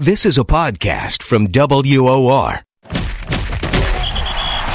This is a podcast from WOR.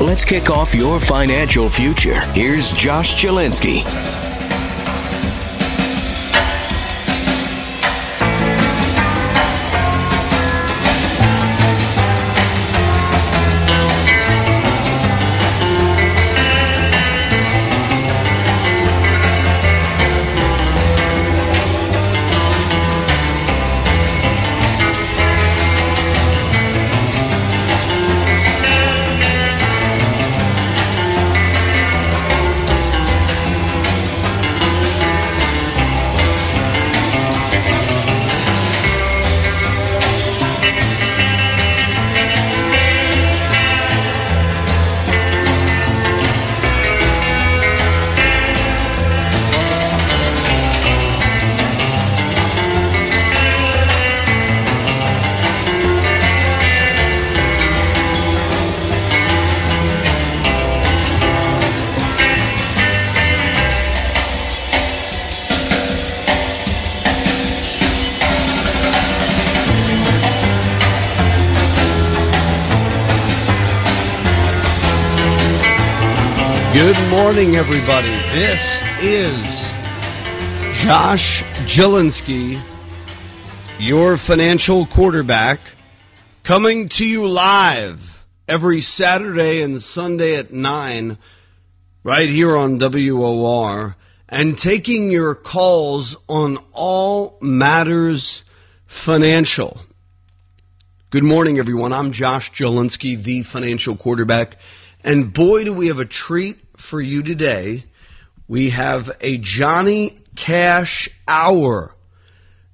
let's kick off your financial future. Here's Josh Jalinski. Morning, everybody. This is Josh Jalinski, your financial quarterback, coming to you live every Saturday and Sunday at 9, right here on WOR, and taking your calls on all matters financial. Good morning, everyone. I'm Josh Jalinski, the financial quarterback. And boy, do we have a treat for you today. We have a Johnny Cash hour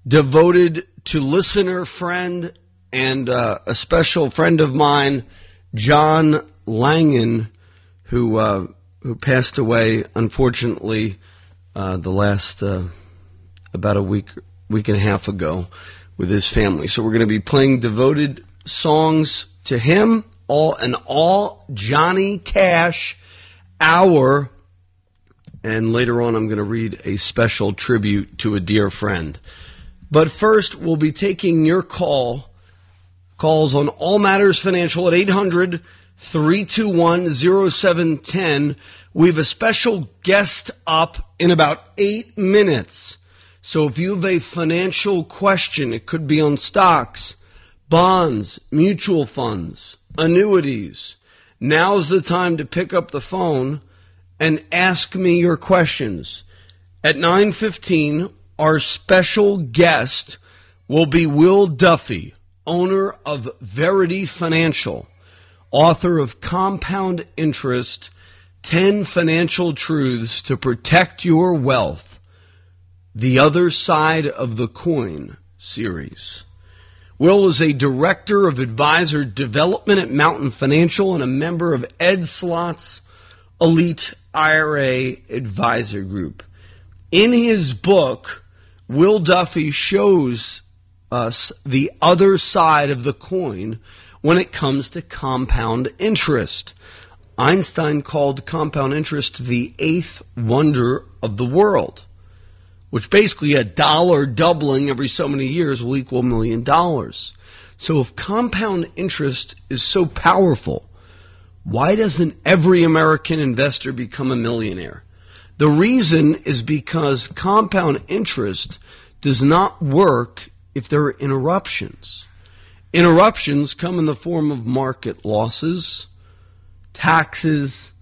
devoted to listener friend and uh, a special friend of mine, John Langan, who uh, who passed away unfortunately uh, the last uh, about a week week and a half ago with his family. So we're going to be playing devoted songs to him all and all Johnny Cash hour. And later on, I'm going to read a special tribute to a dear friend. But first, we'll be taking your call calls on all matters financial at 800 321 0710. We have a special guest up in about eight minutes. So if you have a financial question, it could be on stocks, bonds, mutual funds, annuities. Now's the time to pick up the phone and ask me your questions. At 9:15, our special guest will be Will Duffy, owner of Verity Financial, author of Compound Interest: 10 Financial Truths to Protect Your Wealth. The Other Side of the Coin series. Will is a director of advisor development at Mountain Financial and a member of Ed Slott's Elite IRA Advisor Group. In his book, Will Duffy shows us the other side of the coin when it comes to compound interest. Einstein called compound interest the eighth wonder of the world which basically a dollar doubling every so many years will equal a million dollars. So if compound interest is so powerful, why doesn't every American investor become a millionaire? The reason is because compound interest does not work if there are interruptions. Interruptions come in the form of market losses, taxes,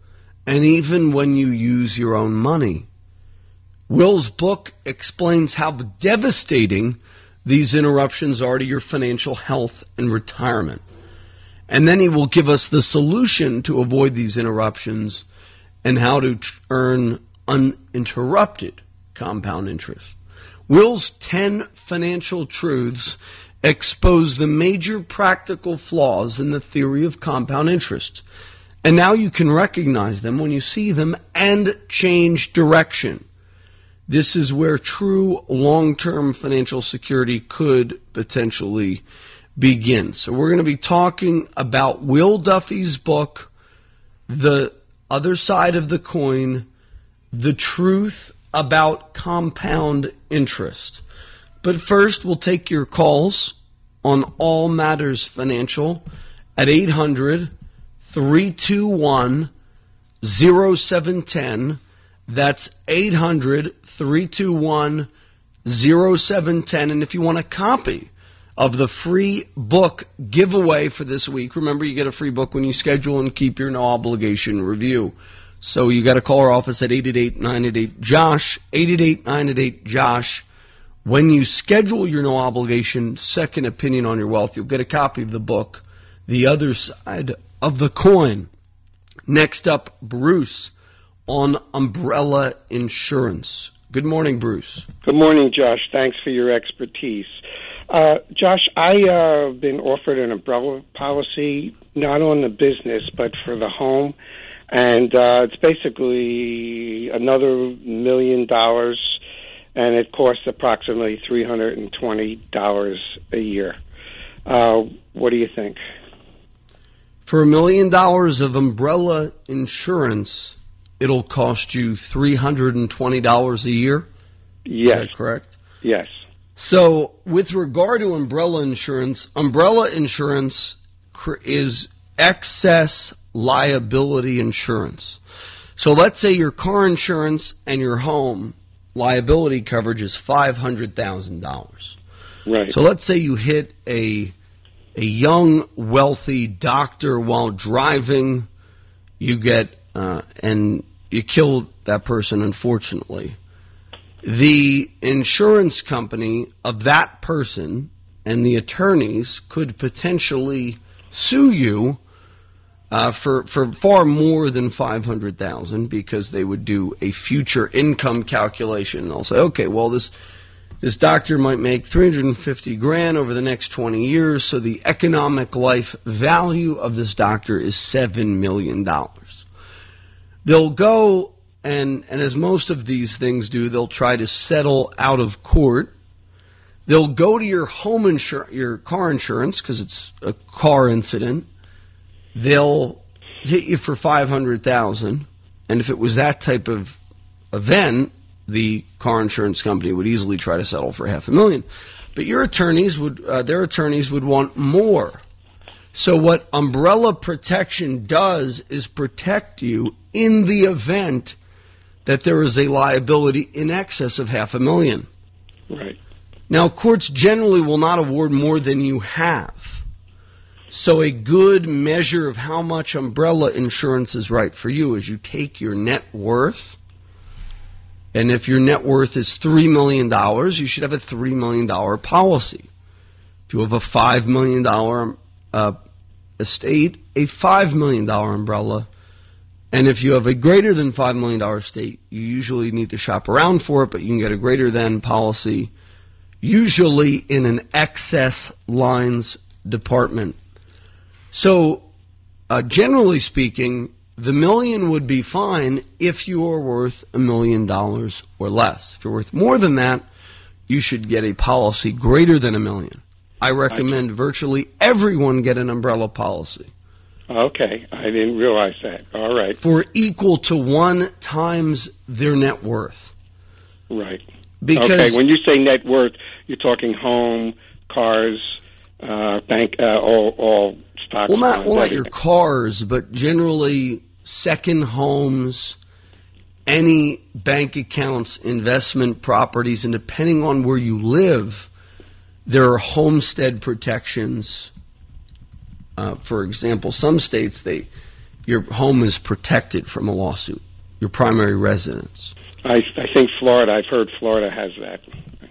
and even when you use your own money. Will's book explains how devastating these interruptions are to your financial health and retirement. And then he will give us the solution to avoid these interruptions and how to earn uninterrupted compound interest. Will's 10 financial truths expose the major practical flaws in the theory of compound interest. And now you can recognize them when you see them and change direction. This is where true long term financial security could potentially begin. So, we're going to be talking about Will Duffy's book, The Other Side of the Coin The Truth About Compound Interest. But first, we'll take your calls on All Matters Financial at 800 321 0710. That's 800 321 0710. And if you want a copy of the free book giveaway for this week, remember you get a free book when you schedule and keep your no obligation review. So you got to call our office at 888 988 Josh, 888 988 Josh. When you schedule your no obligation second opinion on your wealth, you'll get a copy of the book, The Other Side of the Coin. Next up, Bruce on umbrella insurance. Good morning, Bruce. Good morning, Josh. Thanks for your expertise. Uh, Josh, I have uh, been offered an umbrella policy, not on the business, but for the home. And uh, it's basically another million dollars and it costs approximately three hundred and twenty dollars a year. Uh, what do you think? For a million dollars of umbrella insurance, it'll cost you three hundred and twenty dollars a year. Yes, correct. Yes. So, with regard to umbrella insurance, umbrella insurance is excess liability insurance. So, let's say your car insurance and your home liability coverage is five hundred thousand dollars. Right. So let's say you hit a a young, wealthy doctor while driving, you get uh, and you kill that person. Unfortunately, the insurance company of that person and the attorneys could potentially sue you uh, for for far more than five hundred thousand because they would do a future income calculation. And They'll say, okay, well this this doctor might make three hundred and fifty grand over the next twenty years, so the economic life value of this doctor is seven million dollars. They'll go and and as most of these things do, they'll try to settle out of court. They'll go to your home insurance, your car insurance, because it's a car incident. They'll hit you for 500,000 and if it was that type of event the car insurance company would easily try to settle for half a million. But your attorneys would uh, their attorneys would want more so what umbrella protection does is protect you in the event that there is a liability in excess of half a million. Right. Now courts generally will not award more than you have. So, a good measure of how much umbrella insurance is right for you is you take your net worth, and if your net worth is $3 million, you should have a $3 million policy. If you have a $5 million uh, estate, a $5 million umbrella. And if you have a greater than $5 million estate, you usually need to shop around for it, but you can get a greater than policy, usually in an excess lines department so, uh, generally speaking, the million would be fine if you are worth a million dollars or less. If you're worth more than that, you should get a policy greater than a million. I recommend virtually everyone get an umbrella policy. Okay, I didn't realize that. All right. For equal to one times their net worth. Right. Because okay, when you say net worth, you're talking home, cars, uh, bank, uh, all, all stocks. Well, not, well, not your cars, but generally second homes, any bank accounts, investment properties, and depending on where you live, there are homestead protections. Uh, for example, some states they your home is protected from a lawsuit. Your primary residence. I, I think Florida. I've heard Florida has that.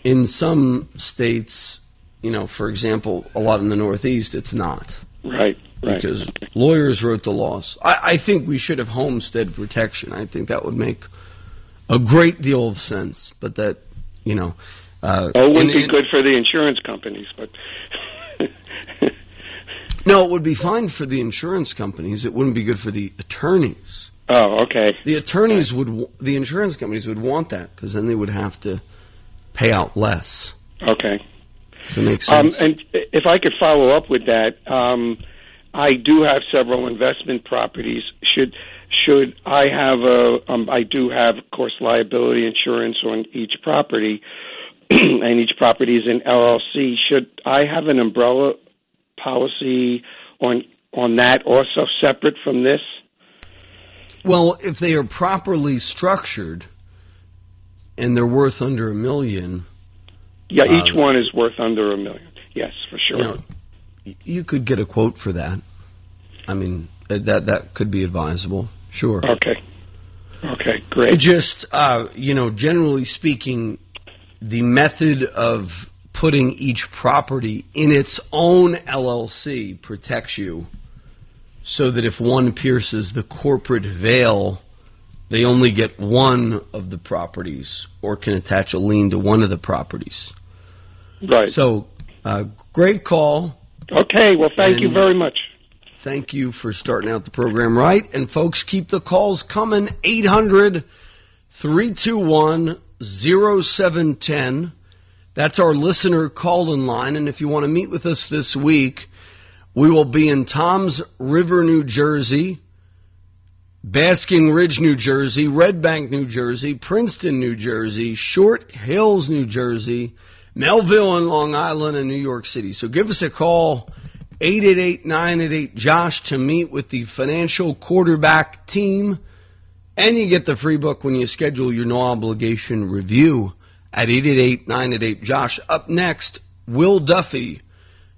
In some states, you know, for example, a lot in the Northeast, it's not. Right. Right. Because lawyers wrote the laws. I, I think we should have homestead protection. I think that would make a great deal of sense. But that, you know, uh, oh, it wouldn't and, be good for the insurance companies, but No, it would be fine for the insurance companies. It wouldn't be good for the attorneys. Oh, okay. The attorneys would, the insurance companies would want that because then they would have to pay out less. Okay. Does it make Um, sense? and if I could follow up with that, um, I do have several investment properties. Should should I have a? Um, I do have, of course, liability insurance on each property, and each property is an LLC. Should I have an umbrella policy on on that also separate from this? well, if they are properly structured and they're worth under a million, Yeah, each Um, one is worth under a million. Yes, for sure. you know, you could get a quote for that. I mean, uh, that that could be advisable. Sure. Okay. Okay, great. just, uh, you know, generally speaking, the method of putting each property in its own LLC protects you so that if one pierces the corporate veil, they only get one of the properties or can attach a lien to one of the properties. Right. So, uh, great call. okay, well, thank you very much. Thank you for starting out the program right. And folks, keep the calls coming 800 321 0710. That's our listener call in line. And if you want to meet with us this week, we will be in Tom's River, New Jersey, Basking Ridge, New Jersey, Red Bank, New Jersey, Princeton, New Jersey, Short Hills, New Jersey, Melville and Long Island, and New York City. So give us a call, 888-988-JOSH, to meet with the financial quarterback team. And you get the free book when you schedule your no obligation review at 888-988-JOSH. Up next, Will Duffy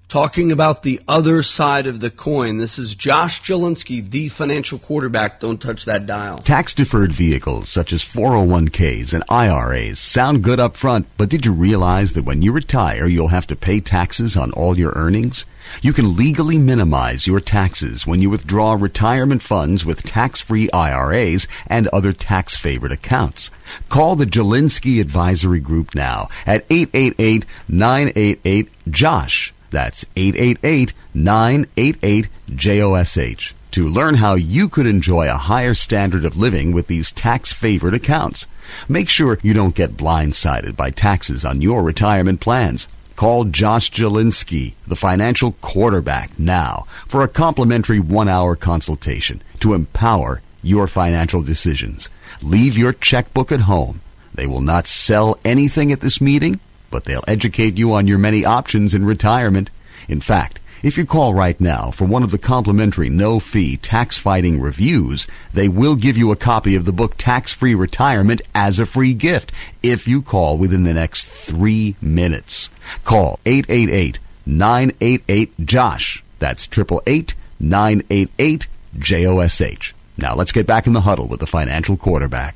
talking about the other side of the coin. This is Josh Jalinski, the financial quarterback. Don't touch that dial. Tax deferred vehicles such as 401ks and IRAs sound good up front, but did you realize that when you retire, you'll have to pay taxes on all your earnings? You can legally minimize your taxes when you withdraw retirement funds with tax-free IRAs and other tax-favored accounts. Call the Jalinski Advisory Group now at 888-988-JOSH. That's 888-988-JOSH to learn how you could enjoy a higher standard of living with these tax-favored accounts. Make sure you don't get blindsided by taxes on your retirement plans. Call Josh Jalinski, the financial quarterback, now for a complimentary one-hour consultation to empower your financial decisions. Leave your checkbook at home. They will not sell anything at this meeting, but they'll educate you on your many options in retirement. In fact, if you call right now for one of the complimentary no-fee tax-fighting reviews, they will give you a copy of the book Tax-Free Retirement as a free gift if you call within the next three minutes. Call 888-988-JOSH. That's 888-988-JOSH. Now let's get back in the huddle with the financial quarterback.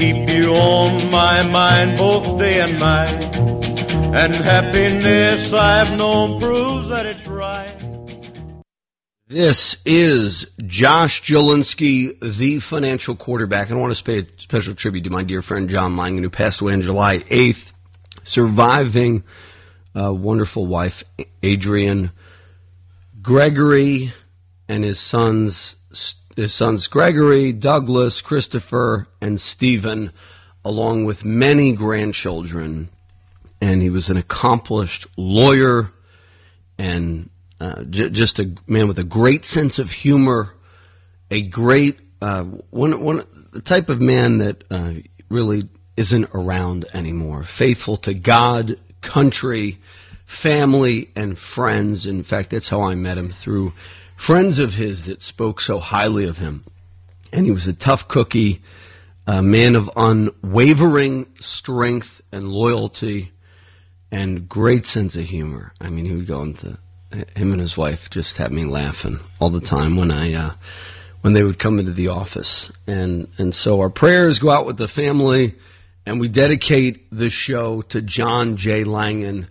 keep you on my mind both day and night. And happiness I've known proves that it's right. This is Josh Jalinski, the financial quarterback. And I want to pay a special tribute to my dear friend John Langan, who passed away on July 8th. surviving uh, wonderful wife, Adrian, Gregory, and his sons, his sons Gregory, Douglas, Christopher, and Stephen, along with many grandchildren. And he was an accomplished lawyer and uh, j- just a man with a great sense of humor, a great uh, one, one the type of man that uh, really isn't around anymore. Faithful to God, country, family, and friends. In fact, that's how I met him through friends of his that spoke so highly of him. And he was a tough cookie, a man of unwavering strength and loyalty, and great sense of humor. I mean, he would go into him and his wife just had me laughing all the time when I uh, when they would come into the office, and and so our prayers go out with the family, and we dedicate the show to John J. Langan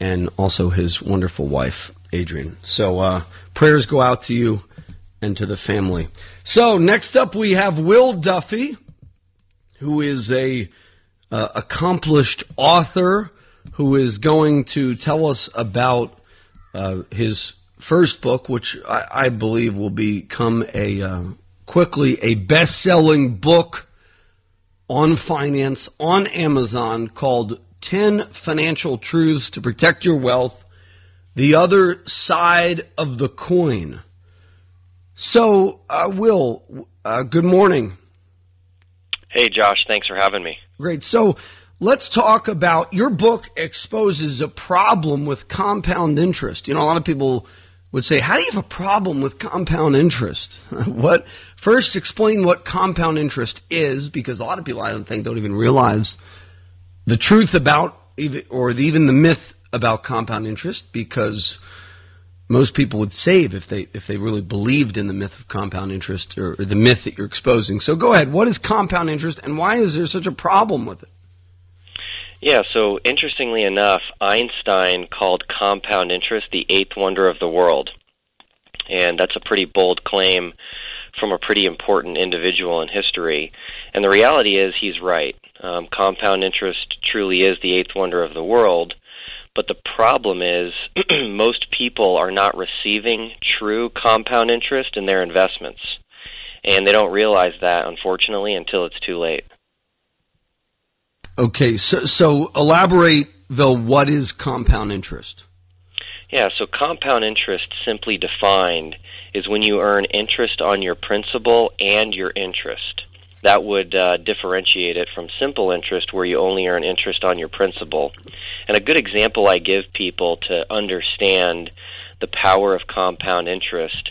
and also his wonderful wife Adrian. So uh, prayers go out to you and to the family. So next up we have Will Duffy, who is a uh, accomplished author who is going to tell us about uh, his first book, which I, I believe will become a uh, quickly a best-selling book on finance on Amazon called 10 Financial Truths to Protect Your Wealth, the other side of the coin. So, uh, Will, uh, good morning. Hey, Josh, thanks for having me. Great. So, Let's talk about your book exposes a problem with compound interest. You know, a lot of people would say, "How do you have a problem with compound interest?" what first explain what compound interest is because a lot of people I don't think don't even realize the truth about or even the myth about compound interest because most people would save if they if they really believed in the myth of compound interest or, or the myth that you're exposing. So go ahead. What is compound interest and why is there such a problem with it? Yeah, so interestingly enough, Einstein called compound interest the eighth wonder of the world. And that's a pretty bold claim from a pretty important individual in history. And the reality is, he's right. Um, compound interest truly is the eighth wonder of the world. But the problem is, most people are not receiving true compound interest in their investments. And they don't realize that, unfortunately, until it's too late. Okay, so, so elaborate though. What is compound interest? Yeah, so compound interest, simply defined, is when you earn interest on your principal and your interest. That would uh, differentiate it from simple interest, where you only earn interest on your principal. And a good example I give people to understand the power of compound interest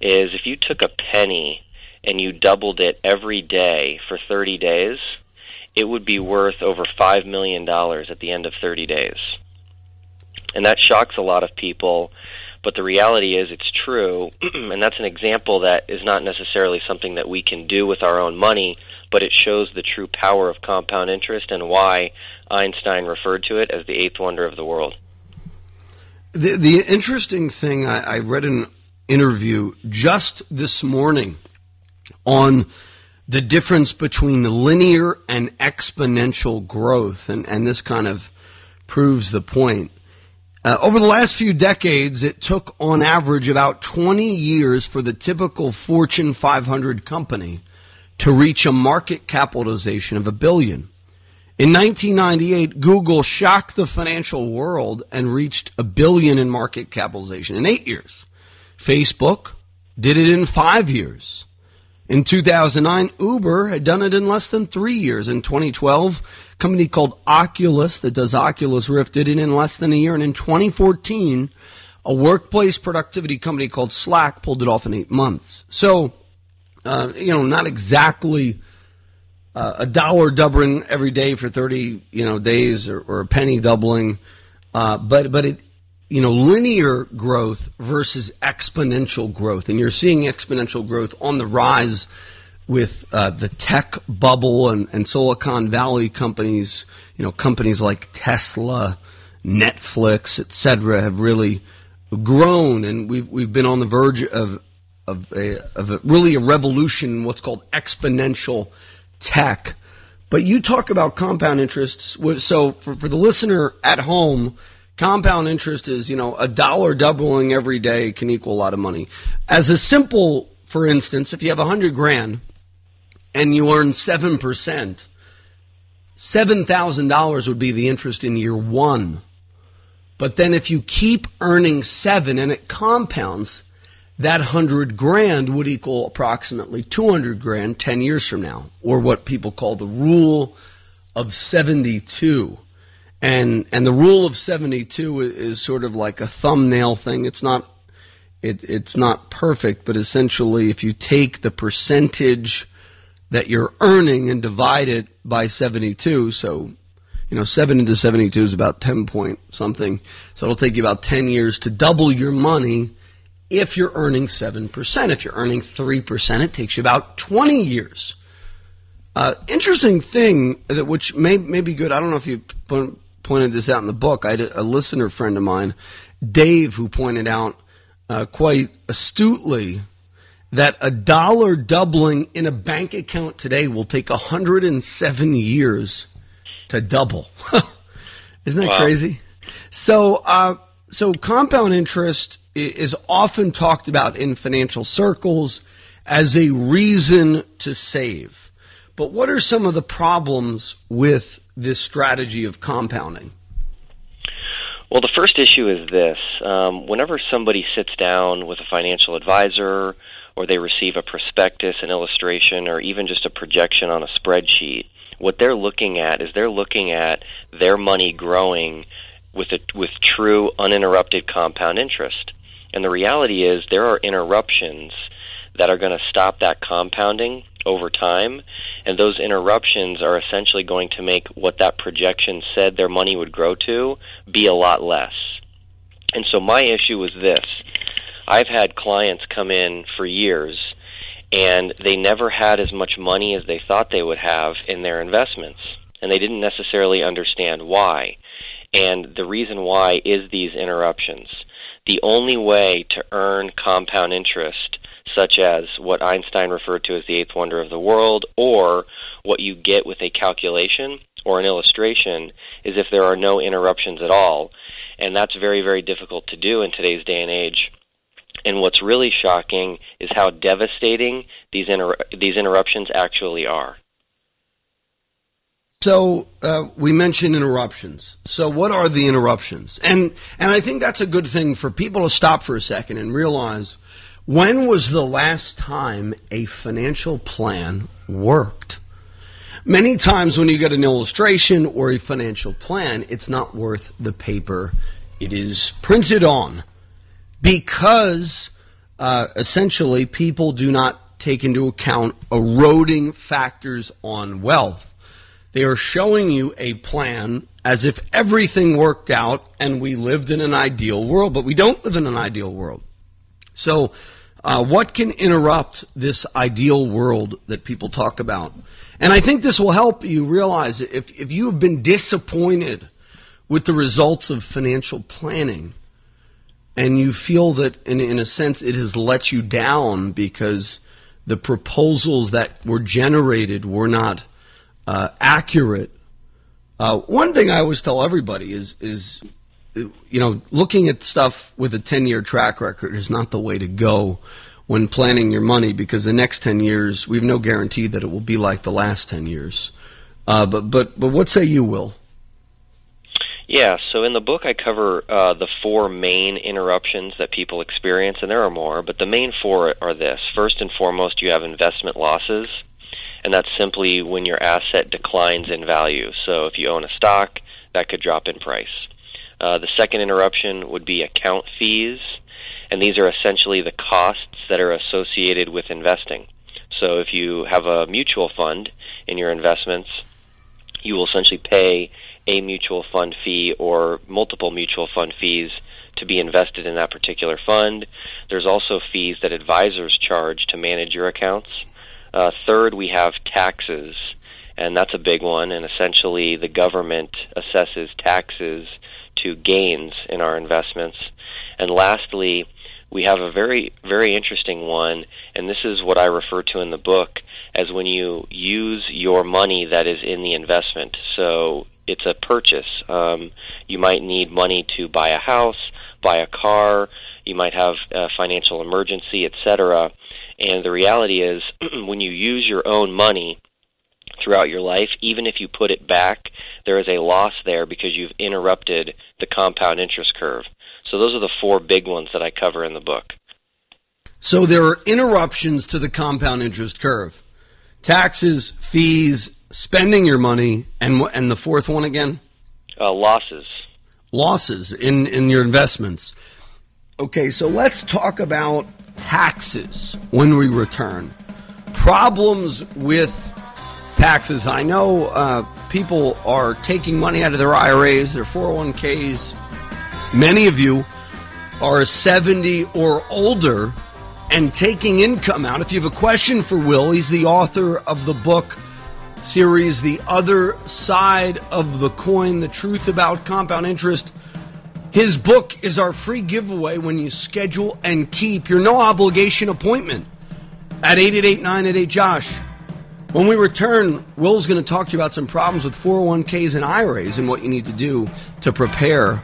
is if you took a penny and you doubled it every day for 30 days, it would be worth over $5 million at the end of 30 days. And that shocks a lot of people, but the reality is it's true, and that's an example that is not necessarily something that we can do with our own money, but it shows the true power of compound interest and why Einstein referred to it as the eighth wonder of the world. The, the interesting thing, I, I read an interview just this morning on the difference between linear and exponential growth, and, and this kind of proves the point. Uh, over the last few decades, it took on average about 20 years for the typical Fortune 500 company to reach a market capitalization of a billion. In 1998, Google shocked the financial world and reached a billion in market capitalization in eight years. Facebook did it in five years. In 2009, Uber had done it in less than three years. In 2012, a company called Oculus that does Oculus Rift did it in less than a year. And in 2014, a workplace productivity company called Slack pulled it off in eight months. So, uh, you know, not exactly uh, a dollar doubling every day for 30, you know, days or, or a penny doubling. Uh, but, but it, you know, linear growth versus exponential growth. And you're seeing exponential growth on the rise with uh, the tech bubble and, and Silicon Valley companies, you know, companies like Tesla, Netflix, et cetera, have really grown. And we've, we've been on the verge of, of, a, of a, really a revolution, in what's called exponential tech. But you talk about compound interest. So for, for the listener at home, compound interest is, you know, a dollar doubling every day can equal a lot of money. As a simple, for instance, if you have a hundred grand and you earn 7%, $7,000 would be the interest in year one. But then if you keep earning seven and it compounds, that hundred grand would equal approximately 200 grand 10 years from now, or what people call the rule of 72. And, and the rule of 72 is sort of like a thumbnail thing. It's not, it, it's not perfect, but essentially if you take the percentage that you're earning and divide it by 72, so you know, 7 into 72 is about 10 point something. So it'll take you about 10 years to double your money if you're earning 7%. If you're earning 3%, it takes you about 20 years. Uh, interesting thing that which may, may be good. I don't know if you pointed this out in the book. I had a, a listener friend of mine, Dave, who pointed out uh, quite astutely that a dollar doubling in a bank account today will take 107 years to double. Isn't that wow. crazy? So, uh, so compound interest is often talked about in financial circles as a reason to save. But what are some of the problems with this strategy of compounding? Well, the first issue is this. Um, whenever somebody sits down with a financial advisor or they receive a prospectus, an illustration, or even just a projection on a spreadsheet, what they're looking at is they're looking at their money growing with a, with true uninterrupted compound interest. And the reality is there are interruptions that are going to stop that compounding over time, and those interruptions are essentially going to make what that projection said their money would grow to be a lot less. And so my issue was this. I've had clients come in for years and they never had as much money as they thought they would have in their investments and they didn't necessarily understand why. And the reason why is these interruptions. The only way to earn compound interest, such as what Einstein referred to as the eighth wonder of the world, or what you get with a calculation or an illustration, is if there are no interruptions at all. And that's very, very difficult to do in today's day and age. And what's really shocking is how devastating these inter- these interruptions actually are. So uh, we mentioned interruptions. So what are the interruptions? And and I think that's a good thing for people to stop for a second and realize when was the last time a financial plan worked? Many times when you get an illustration or a financial plan, it's not worth the paper it is printed on because uh, essentially people do not take into account eroding factors on wealth. They are showing you a plan as if everything worked out and we lived in an ideal world, but we don't live in an ideal world. So, uh, what can interrupt this ideal world that people talk about? And I think this will help you realize if, if you have been disappointed with the results of financial planning and you feel that, in, in a sense, it has let you down because the proposals that were generated were not uh, accurate. Uh, one thing I always tell everybody is is you know looking at stuff with a ten year track record is not the way to go when planning your money because the next ten years we have no guarantee that it will be like the last ten years. Uh, but but but what say you, Will? Yeah, so in the book I cover uh, the four main interruptions that people experience, and there are more, but the main four are this. First and foremost, you have investment losses and that's simply when your asset declines in value. So if you own a stock, that could drop in price. Uh, the second interruption would be account fees, and these are essentially the costs that are associated with investing. So if you have a mutual fund in your investments, you will essentially pay a mutual fund fee or multiple mutual fund fees to be invested in that particular fund. There's also fees that advisors charge to manage your accounts. Uh, third, we have taxes, and that's a big one. And essentially, the government assesses taxes to gains in our investments. And lastly, we have a very, very interesting one, and this is what I refer to in the book as when you use your money that is in the investment. So it's a purchase. Um, you might need money to buy a house, buy a car, you might have a financial emergency, etc. And the reality is, when you use your own money throughout your life, even if you put it back, there is a loss there because you've interrupted the compound interest curve. So those are the four big ones that I cover in the book. So there are interruptions to the compound interest curve. Taxes, fees, spending your money, and and the fourth one again? Uh, losses. Losses in, in your investments. Okay, so let's talk about taxes when we return. Problems with taxes. I know uh, people are taking money out of their IRAs, their 401ks. Many of you are 70 or older and taking income out. If you have a question for Will, he's the author of the book series, The Other Side of the Coin The Truth About Compound Interest. His book is our free giveaway when you schedule and keep your no obligation appointment at 888 Josh. When we return, Will's going to talk to you about some problems with 401ks and IRAs and what you need to do to prepare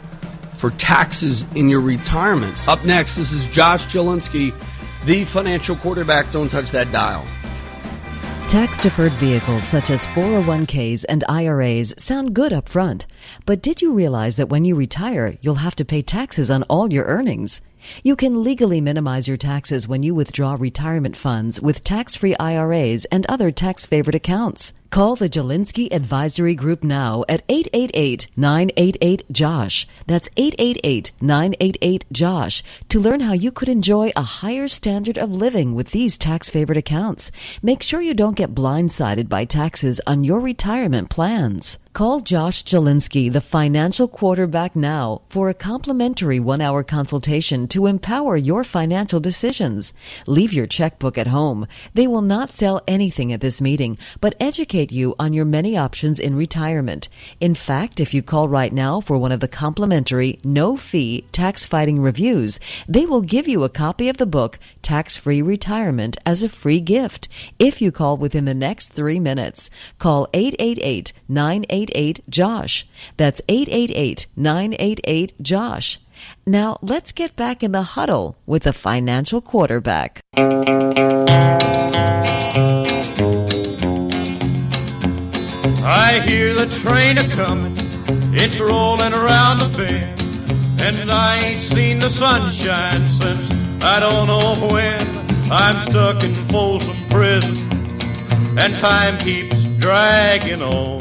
for taxes in your retirement. Up next, this is Josh Jalinski, the financial quarterback. Don't touch that dial. Tax deferred vehicles such as 401ks and IRAs sound good up front, but did you realize that when you retire, you'll have to pay taxes on all your earnings? You can legally minimize your taxes when you withdraw retirement funds with tax-free IRAs and other tax-favored accounts. Call the Jalinski Advisory Group now at 888-988-JOSH. That's 888-988-JOSH to learn how you could enjoy a higher standard of living with these tax-favored accounts. Make sure you don't get blindsided by taxes on your retirement plans. Call Josh Jalinski, the financial quarterback now for a complimentary one-hour consultation to empower your financial decisions. Leave your checkbook at home. They will not sell anything at this meeting, but educate you on your many options in retirement. In fact, if you call right now for one of the complimentary, no-fee tax-fighting reviews, they will give you a copy of the book Tax-Free Retirement as a free gift if you call within the next three minutes. Call 888 988 888-JOSH. That's 888-988-JOSH. Now let's get back in the huddle with the financial quarterback. I hear the train a comin', it's rolling around the bend, and I ain't seen the sunshine since I don't know when. I'm stuck in Folsom Prison, and time keeps dragging on.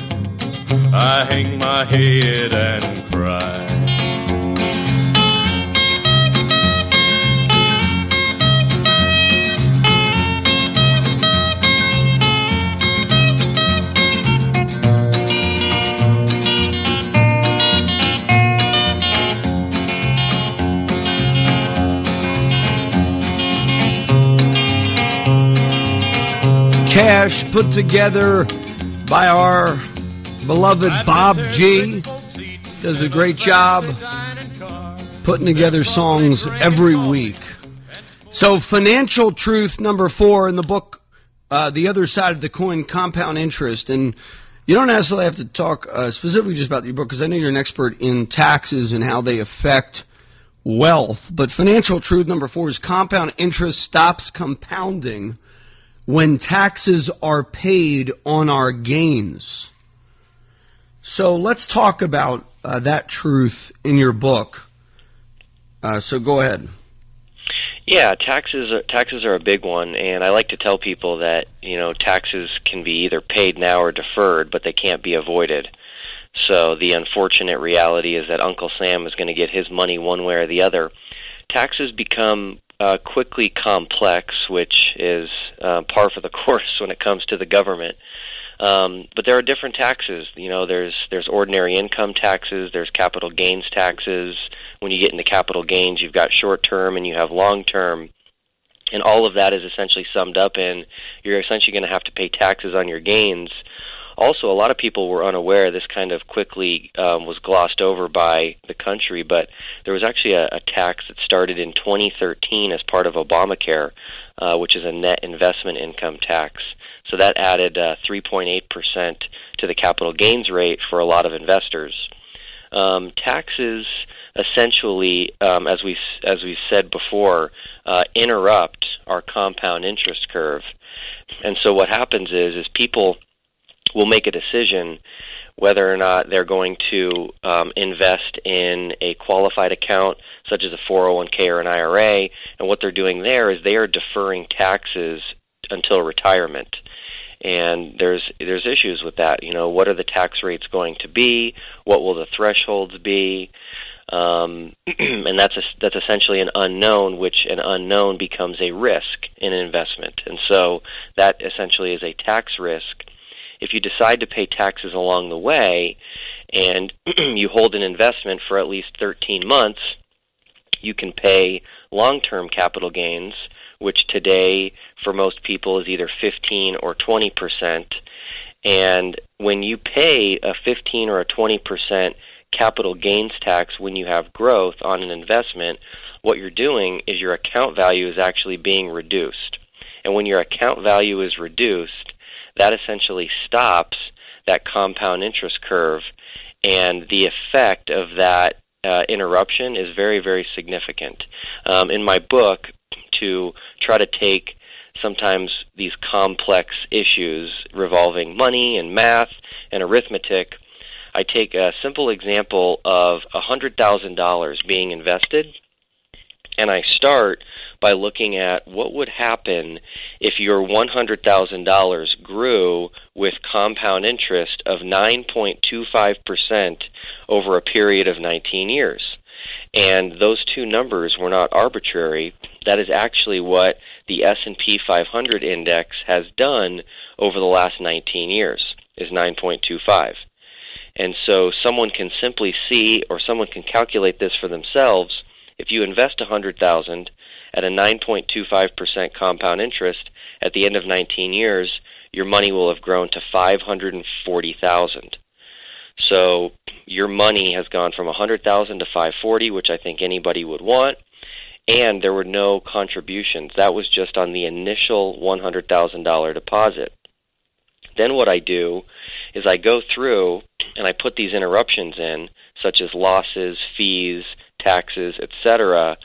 I hang my head and cry. Cash put together by our beloved Bob G. Does a great job putting together songs every week. So, financial truth number four in the book, uh, The Other Side of the Coin Compound Interest. And you don't necessarily have to talk uh, specifically just about your book because I know you're an expert in taxes and how they affect wealth. But financial truth number four is compound interest stops compounding when taxes are paid on our gains. So let's talk about uh, that truth in your book. Uh, so go ahead. Yeah, taxes are, taxes are a big one, and I like to tell people that you know taxes can be either paid now or deferred, but they can't be avoided. So the unfortunate reality is that Uncle Sam is going to get his money one way or the other. Taxes become uh, quickly complex, which is uh, par for the course when it comes to the government. Um, but there are different taxes. You know, there's there's ordinary income taxes, there's capital gains taxes. When you get into capital gains, you've got short term and you have long term, and all of that is essentially summed up in you're essentially going to have to pay taxes on your gains also, a lot of people were unaware. This kind of quickly um, was glossed over by the country, but there was actually a, a tax that started in 2013 as part of Obamacare, uh, which is a net investment income tax. So that added uh, 3.8% to the capital gains rate for a lot of investors. Um, taxes essentially, um, as we as we said before, uh, interrupt our compound interest curve. And so what happens is is people will make a decision whether or not they're going to um, invest in a qualified account such as a 401k or an IRA. And what they're doing there is they are deferring taxes until retirement. And there's there's issues with that. You know, what are the tax rates going to be? What will the thresholds be? Um, and that's a, that's essentially an unknown, which an unknown becomes a risk in an investment. And so that essentially is a tax risk if you decide to pay taxes along the way and you hold an investment for at least 13 months, you can pay long term capital gains, which today for most people is either 15 or 20 percent. And when you pay a 15 or a 20 percent capital gains tax when you have growth on an investment, what you're doing is your account value is actually being reduced. And when your account value is reduced, that essentially stops that compound interest curve, and the effect of that uh, interruption is very, very significant. Um, in my book, to try to take sometimes these complex issues revolving money and math and arithmetic, I take a simple example of $100,000 being invested, and I start by looking at what would happen if your $100,000 grew with compound interest of 9.25% over a period of 19 years. And those two numbers were not arbitrary. That is actually what the S&P 500 index has done over the last 19 years is 9.25. And so someone can simply see or someone can calculate this for themselves. If you invest 100,000 at a 9.25% compound interest at the end of 19 years, your money will have grown to 540,000. So your money has gone from 100,000 to 540, which I think anybody would want, and there were no contributions. That was just on the initial $100,000 deposit. Then what I do is I go through and I put these interruptions in, such as losses, fees, taxes, etc.,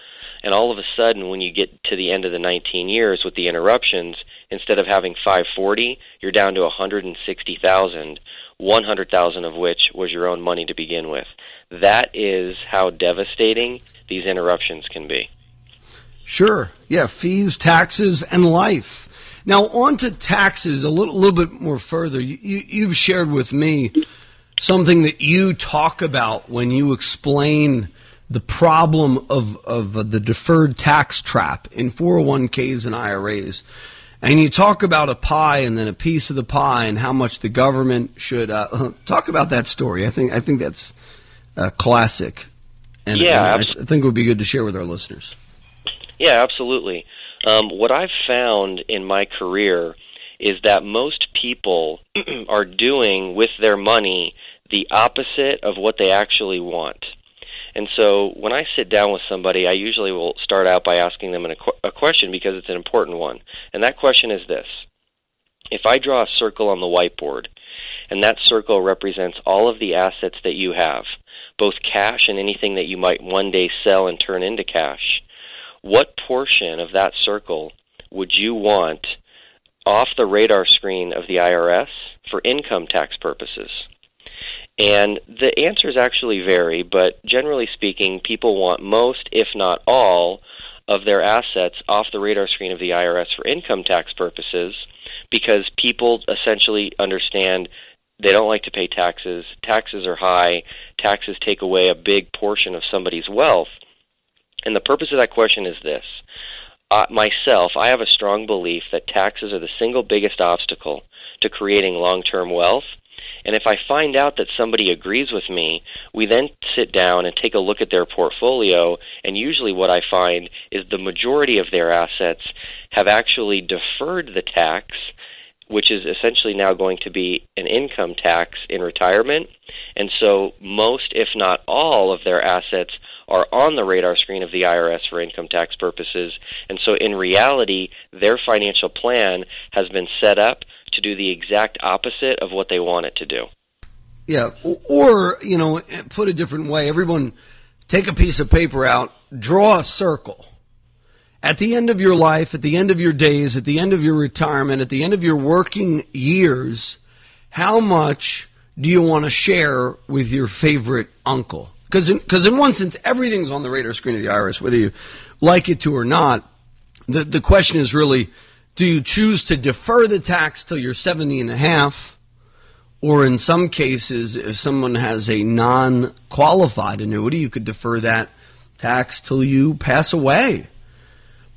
and all of a sudden when you get to the end of the 19 years with the interruptions instead of having 540 you're down to 160,000 100,000 of which was your own money to begin with that is how devastating these interruptions can be sure yeah fees taxes and life now on to taxes a little, little bit more further you, you, you've shared with me something that you talk about when you explain the problem of, of uh, the deferred tax trap in 401ks and IRAs. And you talk about a pie and then a piece of the pie and how much the government should uh, talk about that story. I think I think that's a classic, and, yeah, and I, th- I, think it would be good to share with our listeners. Yeah, absolutely. Um, what I've found in my career is that most people are doing with their money the opposite of what they actually want. And so when I sit down with somebody, I usually will start out by asking them a question because it's an important one. And that question is this If I draw a circle on the whiteboard, and that circle represents all of the assets that you have, both cash and anything that you might one day sell and turn into cash, what portion of that circle would you want off the radar screen of the IRS for income tax purposes? And the answers actually vary, but generally speaking, people want most, if not all, of their assets off the radar screen of the IRS for income tax purposes because people essentially understand they don't like to pay taxes. Taxes are high. Taxes take away a big portion of somebody's wealth. And the purpose of that question is this. Uh, myself, I have a strong belief that taxes are the single biggest obstacle to creating long term wealth. And if I find out that somebody agrees with me, we then sit down and take a look at their portfolio. And usually, what I find is the majority of their assets have actually deferred the tax which is essentially now going to be an income tax in retirement. And so, most, if not all, of their assets are on the radar screen of the IRS for income tax purposes. And so, in reality, their financial plan has been set up to do the exact opposite of what they want it to do. Yeah. Or, you know, put a different way, everyone take a piece of paper out, draw a circle at the end of your life, at the end of your days, at the end of your retirement, at the end of your working years, how much do you want to share with your favorite uncle? Because in, cause in one sense, everything's on the radar screen of the IRS, whether you like it to or not. The, the question is really, do you choose to defer the tax till you're 70 and a half? Or in some cases, if someone has a non qualified annuity, you could defer that tax till you pass away.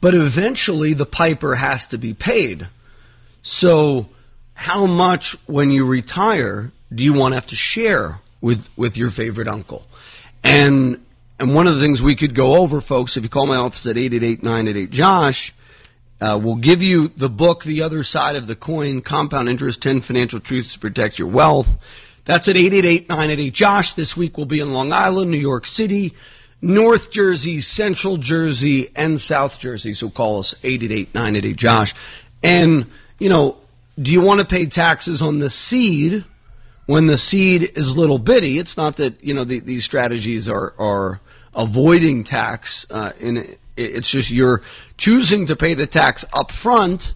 But eventually the piper has to be paid. So, how much when you retire do you want to have to share with, with your favorite uncle? And and one of the things we could go over, folks, if you call my office at 888 Josh, uh, we'll give you the book, The Other Side of the Coin Compound Interest 10 Financial Truths to Protect Your Wealth. That's at 888 Josh. This week we'll be in Long Island, New York City. North Jersey, Central Jersey, and South Jersey. So call us 888 Josh. And, you know, do you want to pay taxes on the seed when the seed is little bitty? It's not that, you know, the, these strategies are, are avoiding tax. Uh, in, it's just you're choosing to pay the tax up front,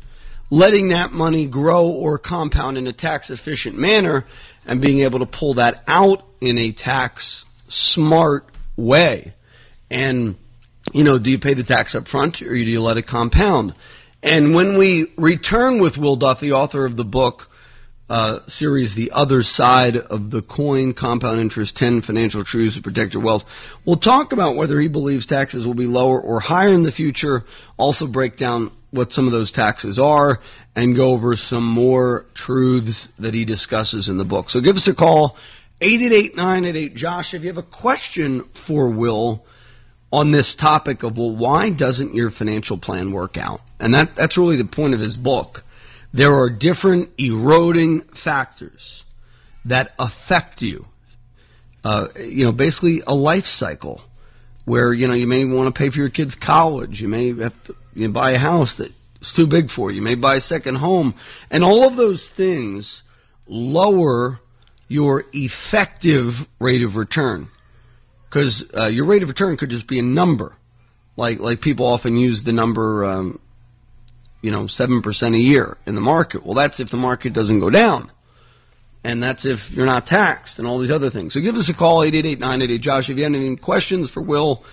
letting that money grow or compound in a tax efficient manner, and being able to pull that out in a tax smart way. And, you know, do you pay the tax up front or do you let it compound? And when we return with Will Duffy, author of the book uh, series, The Other Side of the Coin, Compound Interest 10 Financial Truths to Protect Your Wealth, we'll talk about whether he believes taxes will be lower or higher in the future, also break down what some of those taxes are, and go over some more truths that he discusses in the book. So give us a call, 888 Josh. If you have a question for Will on this topic of, well, why doesn't your financial plan work out? And that, that's really the point of his book. There are different eroding factors that affect you. Uh, you know, basically a life cycle where, you know, you may want to pay for your kids' college. You may have to you know, buy a house that's too big for you. You may buy a second home. And all of those things lower your effective rate of return. Because uh, your rate of return could just be a number. Like, like people often use the number, um, you know, 7% a year in the market. Well, that's if the market doesn't go down. And that's if you're not taxed and all these other things. So give us a call, 888-988-JOSH. If you have any questions for Will,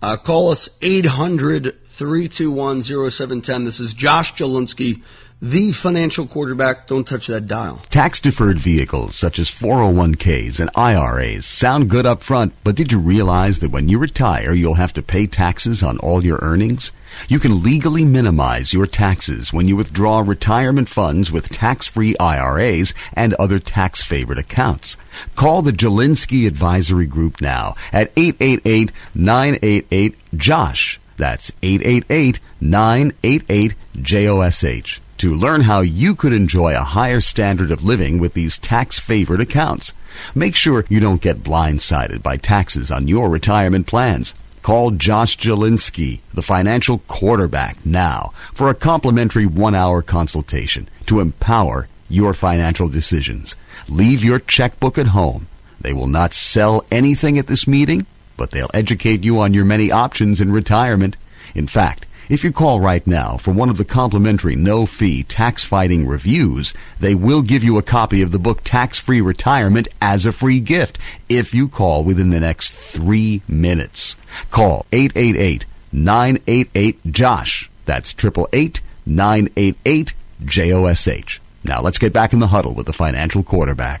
uh, call us 800-321-0710. This is Josh Jalinski the financial quarterback. Don't touch that dial. Tax deferred vehicles such as 401ks and IRAs sound good up front, but did you realize that when you retire, you'll have to pay taxes on all your earnings? You can legally minimize your taxes when you withdraw retirement funds with tax-free IRAs and other tax-favored accounts. Call the Jalinski Advisory Group now at 888-988-JOSH. That's 888-988-JOSH to learn how you could enjoy a higher standard of living with these tax favored accounts. Make sure you don't get blindsided by taxes on your retirement plans. Call Josh Jalinski, the financial quarterback, now for a complimentary one hour consultation to empower your financial decisions. Leave your checkbook at home. They will not sell anything at this meeting, but they'll educate you on your many options in retirement. In fact, if you call right now for one of the complimentary no-fee tax-fighting reviews, they will give you a copy of the book Tax-Free Retirement as a free gift if you call within the next three minutes. Call 888-988-JOSH. That's 888-988-JOSH. Now let's get back in the huddle with the financial quarterback.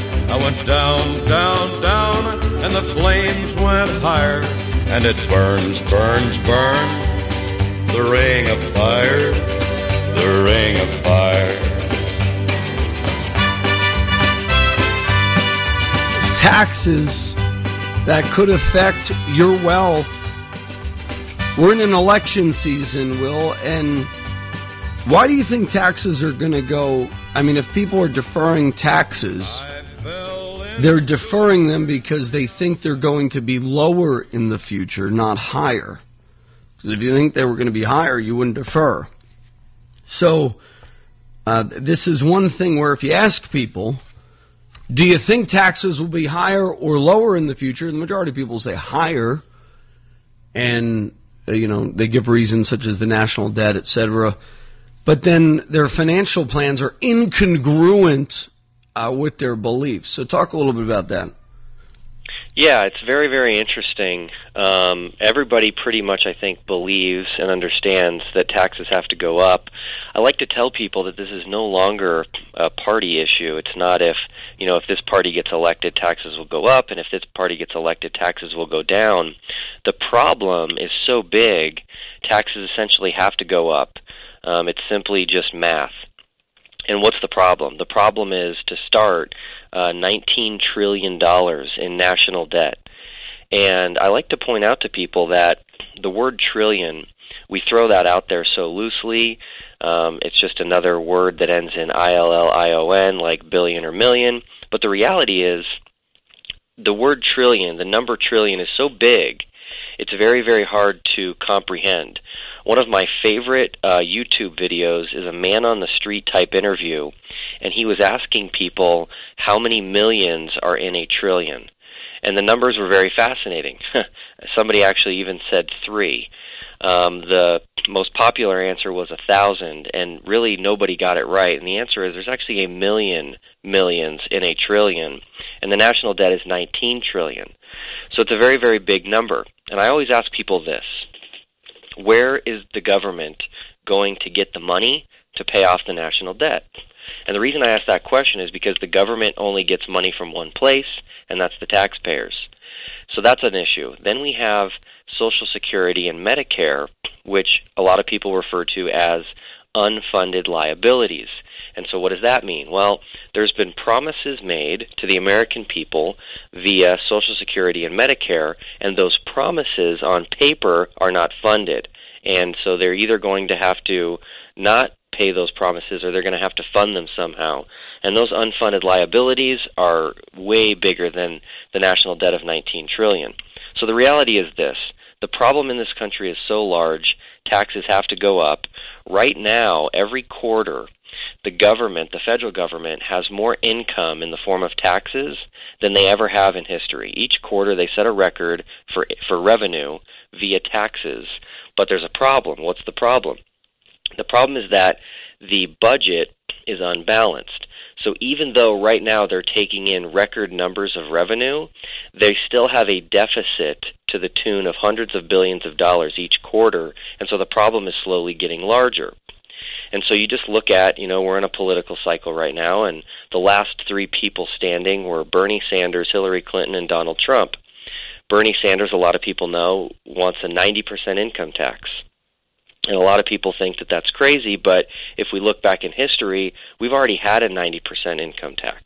I went down, down, down, and the flames went higher. And it burns, burns, burns, the ring of fire, the ring of fire. taxes that could affect your wealth. We're in an election season, Will, and why do you think taxes are going to go? I mean, if people are deferring taxes, they're deferring them because they think they're going to be lower in the future, not higher. Because if you think they were going to be higher, you wouldn't defer. So, uh, this is one thing where if you ask people, do you think taxes will be higher or lower in the future? The majority of people say higher, and uh, you know they give reasons such as the national debt, etc. But then their financial plans are incongruent uh, with their beliefs. So talk a little bit about that. Yeah, it's very, very interesting. Um, everybody pretty much, I think, believes and understands that taxes have to go up. I like to tell people that this is no longer a party issue. It's not if you know if this party gets elected, taxes will go up, and if this party gets elected, taxes will go down. The problem is so big, taxes essentially have to go up. Um, it's simply just math. And what's the problem? The problem is to start uh, $19 trillion in national debt. And I like to point out to people that the word trillion, we throw that out there so loosely. Um, it's just another word that ends in I L L I O N, like billion or million. But the reality is, the word trillion, the number trillion, is so big, it's very, very hard to comprehend. One of my favorite uh, YouTube videos is a man on the street type interview, and he was asking people how many millions are in a trillion. And the numbers were very fascinating. Somebody actually even said three. Um, the most popular answer was a thousand, and really nobody got it right. And the answer is there's actually a million millions in a trillion, and the national debt is 19 trillion. So it's a very, very big number. And I always ask people this where is the government going to get the money to pay off the national debt? And the reason I ask that question is because the government only gets money from one place, and that's the taxpayers. So that's an issue. Then we have Social Security and Medicare, which a lot of people refer to as unfunded liabilities. And so, what does that mean? Well, there's been promises made to the American people via Social Security and Medicare, and those promises on paper are not funded. And so, they're either going to have to not pay those promises or they're going to have to fund them somehow. And those unfunded liabilities are way bigger than the national debt of 19 trillion. So the reality is this, the problem in this country is so large, taxes have to go up. Right now, every quarter the government, the federal government, has more income in the form of taxes than they ever have in history. Each quarter they set a record for for revenue via taxes, but there's a problem. What's the problem? The problem is that the budget is unbalanced. So even though right now they're taking in record numbers of revenue, they still have a deficit to the tune of hundreds of billions of dollars each quarter, and so the problem is slowly getting larger. And so you just look at, you know, we're in a political cycle right now, and the last three people standing were Bernie Sanders, Hillary Clinton, and Donald Trump. Bernie Sanders, a lot of people know, wants a 90% income tax. And a lot of people think that that's crazy, but if we look back in history, we've already had a 90% income tax.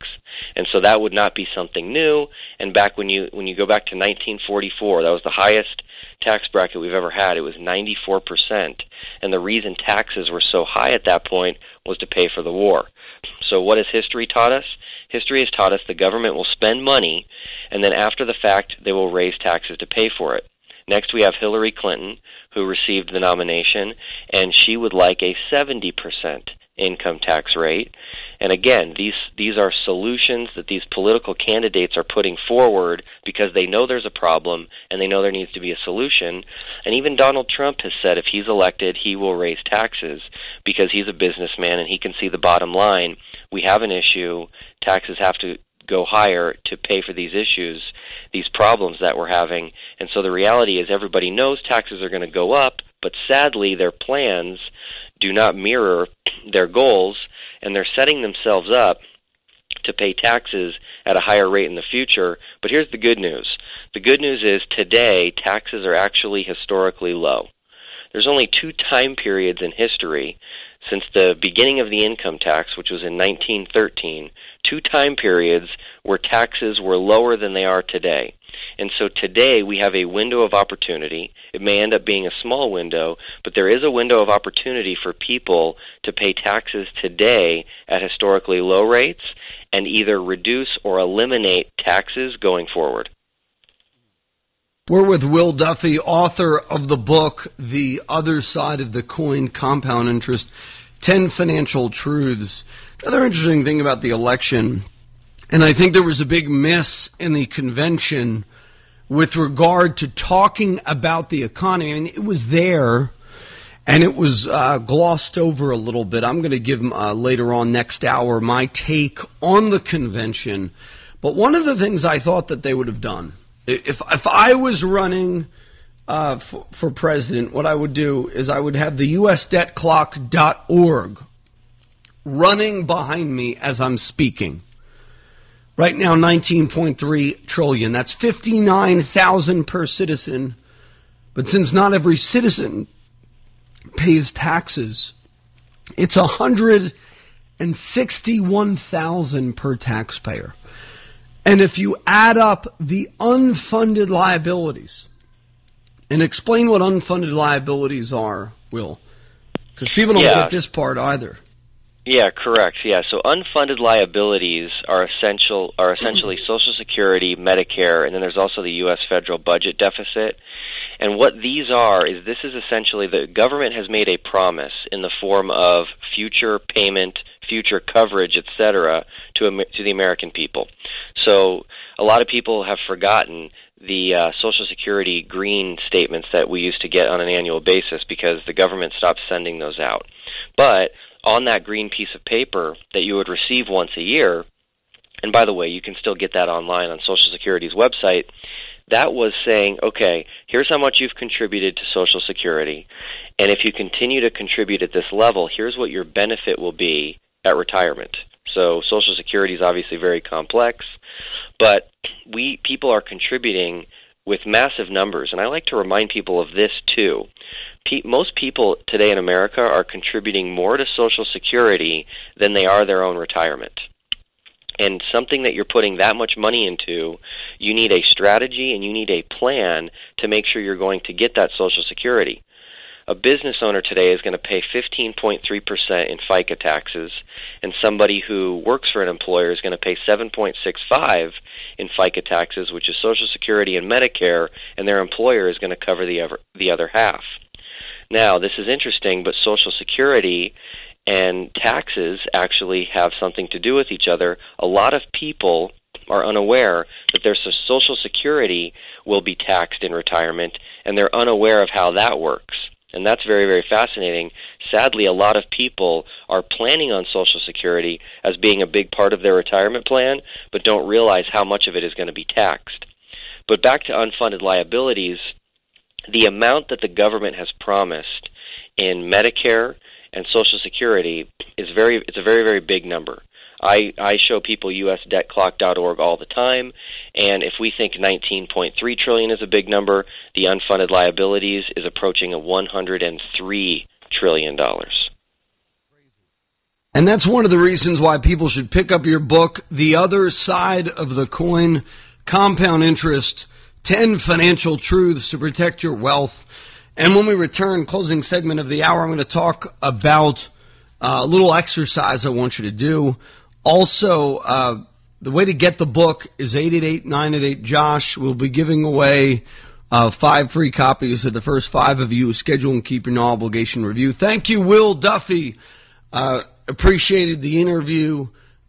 And so that would not be something new. And back when you when you go back to 1944, that was the highest tax bracket we've ever had. It was 94%. And the reason taxes were so high at that point was to pay for the war. So what has history taught us? History has taught us the government will spend money and then after the fact they will raise taxes to pay for it. Next we have Hillary Clinton who received the nomination, and she would like a 70% income tax rate. And again, these these are solutions that these political candidates are putting forward because they know there's a problem and they know there needs to be a solution. And even Donald Trump has said if he's elected, he will raise taxes because he's a businessman and he can see the bottom line. We have an issue. Taxes have to go higher to pay for these issues, these problems that we're having. And so the reality is everybody knows taxes are going to go up, but sadly their plans do not mirror their goals and they're setting themselves up to pay taxes at a higher rate in the future. But here's the good news. The good news is today taxes are actually historically low. There's only two time periods in history since the beginning of the income tax, which was in 1913, two time periods where taxes were lower than they are today. And so today we have a window of opportunity. It may end up being a small window, but there is a window of opportunity for people to pay taxes today at historically low rates and either reduce or eliminate taxes going forward. We're with Will Duffy, author of the book, The Other Side of the Coin Compound Interest 10 Financial Truths. Another interesting thing about the election, and I think there was a big miss in the convention with regard to talking about the economy. I mean, it was there and it was uh, glossed over a little bit. I'm going to give uh, later on next hour my take on the convention. But one of the things I thought that they would have done if if I was running uh, for, for, president, what I would do is I would have the USDebtClock.org running behind me as I'm speaking. Right now, 19.3 trillion. That's 59,000 per citizen. But since not every citizen pays taxes, it's 161,000 per taxpayer. And if you add up the unfunded liabilities, and explain what unfunded liabilities are, Will, because people don't yeah. get this part either. Yeah, correct. Yeah, so unfunded liabilities are essential are essentially Social Security, Medicare, and then there's also the U.S. federal budget deficit. And what these are is this is essentially the government has made a promise in the form of future payment, future coverage, etc., to to the American people. So a lot of people have forgotten the uh, Social Security green statements that we used to get on an annual basis because the government stopped sending those out. But on that green piece of paper that you would receive once a year, and by the way, you can still get that online on Social Security's website. That was saying, okay, here's how much you've contributed to Social Security, and if you continue to contribute at this level, here's what your benefit will be at retirement. So Social Security is obviously very complex, but we people are contributing with massive numbers, and I like to remind people of this too. Pe- most people today in America are contributing more to Social Security than they are their own retirement. And something that you're putting that much money into, you need a strategy and you need a plan to make sure you're going to get that Social Security a business owner today is going to pay 15.3% in FICA taxes, and somebody who works for an employer is going to pay 7.65 in FICA taxes, which is Social Security and Medicare, and their employer is going to cover the other, the other half. Now, this is interesting, but Social Security and taxes actually have something to do with each other. A lot of people are unaware that their Social Security will be taxed in retirement, and they're unaware of how that works. And that's very very fascinating. Sadly a lot of people are planning on social security as being a big part of their retirement plan but don't realize how much of it is going to be taxed. But back to unfunded liabilities the amount that the government has promised in medicare and social security is very it's a very very big number I, I show people usdebtclock.org all the time, and if we think 19.3 trillion is a big number, the unfunded liabilities is approaching a 103 trillion dollars. And that's one of the reasons why people should pick up your book, The Other Side of the Coin Compound Interest 10 Financial Truths to Protect Your Wealth. And when we return, closing segment of the hour, I'm going to talk about uh, a little exercise I want you to do. Also, uh, the way to get the book is 888 988 Josh. We'll be giving away Uh, five free copies of the first five of you schedule and keep your no obligation review. Thank you, Will Duffy. Uh, appreciated the interview.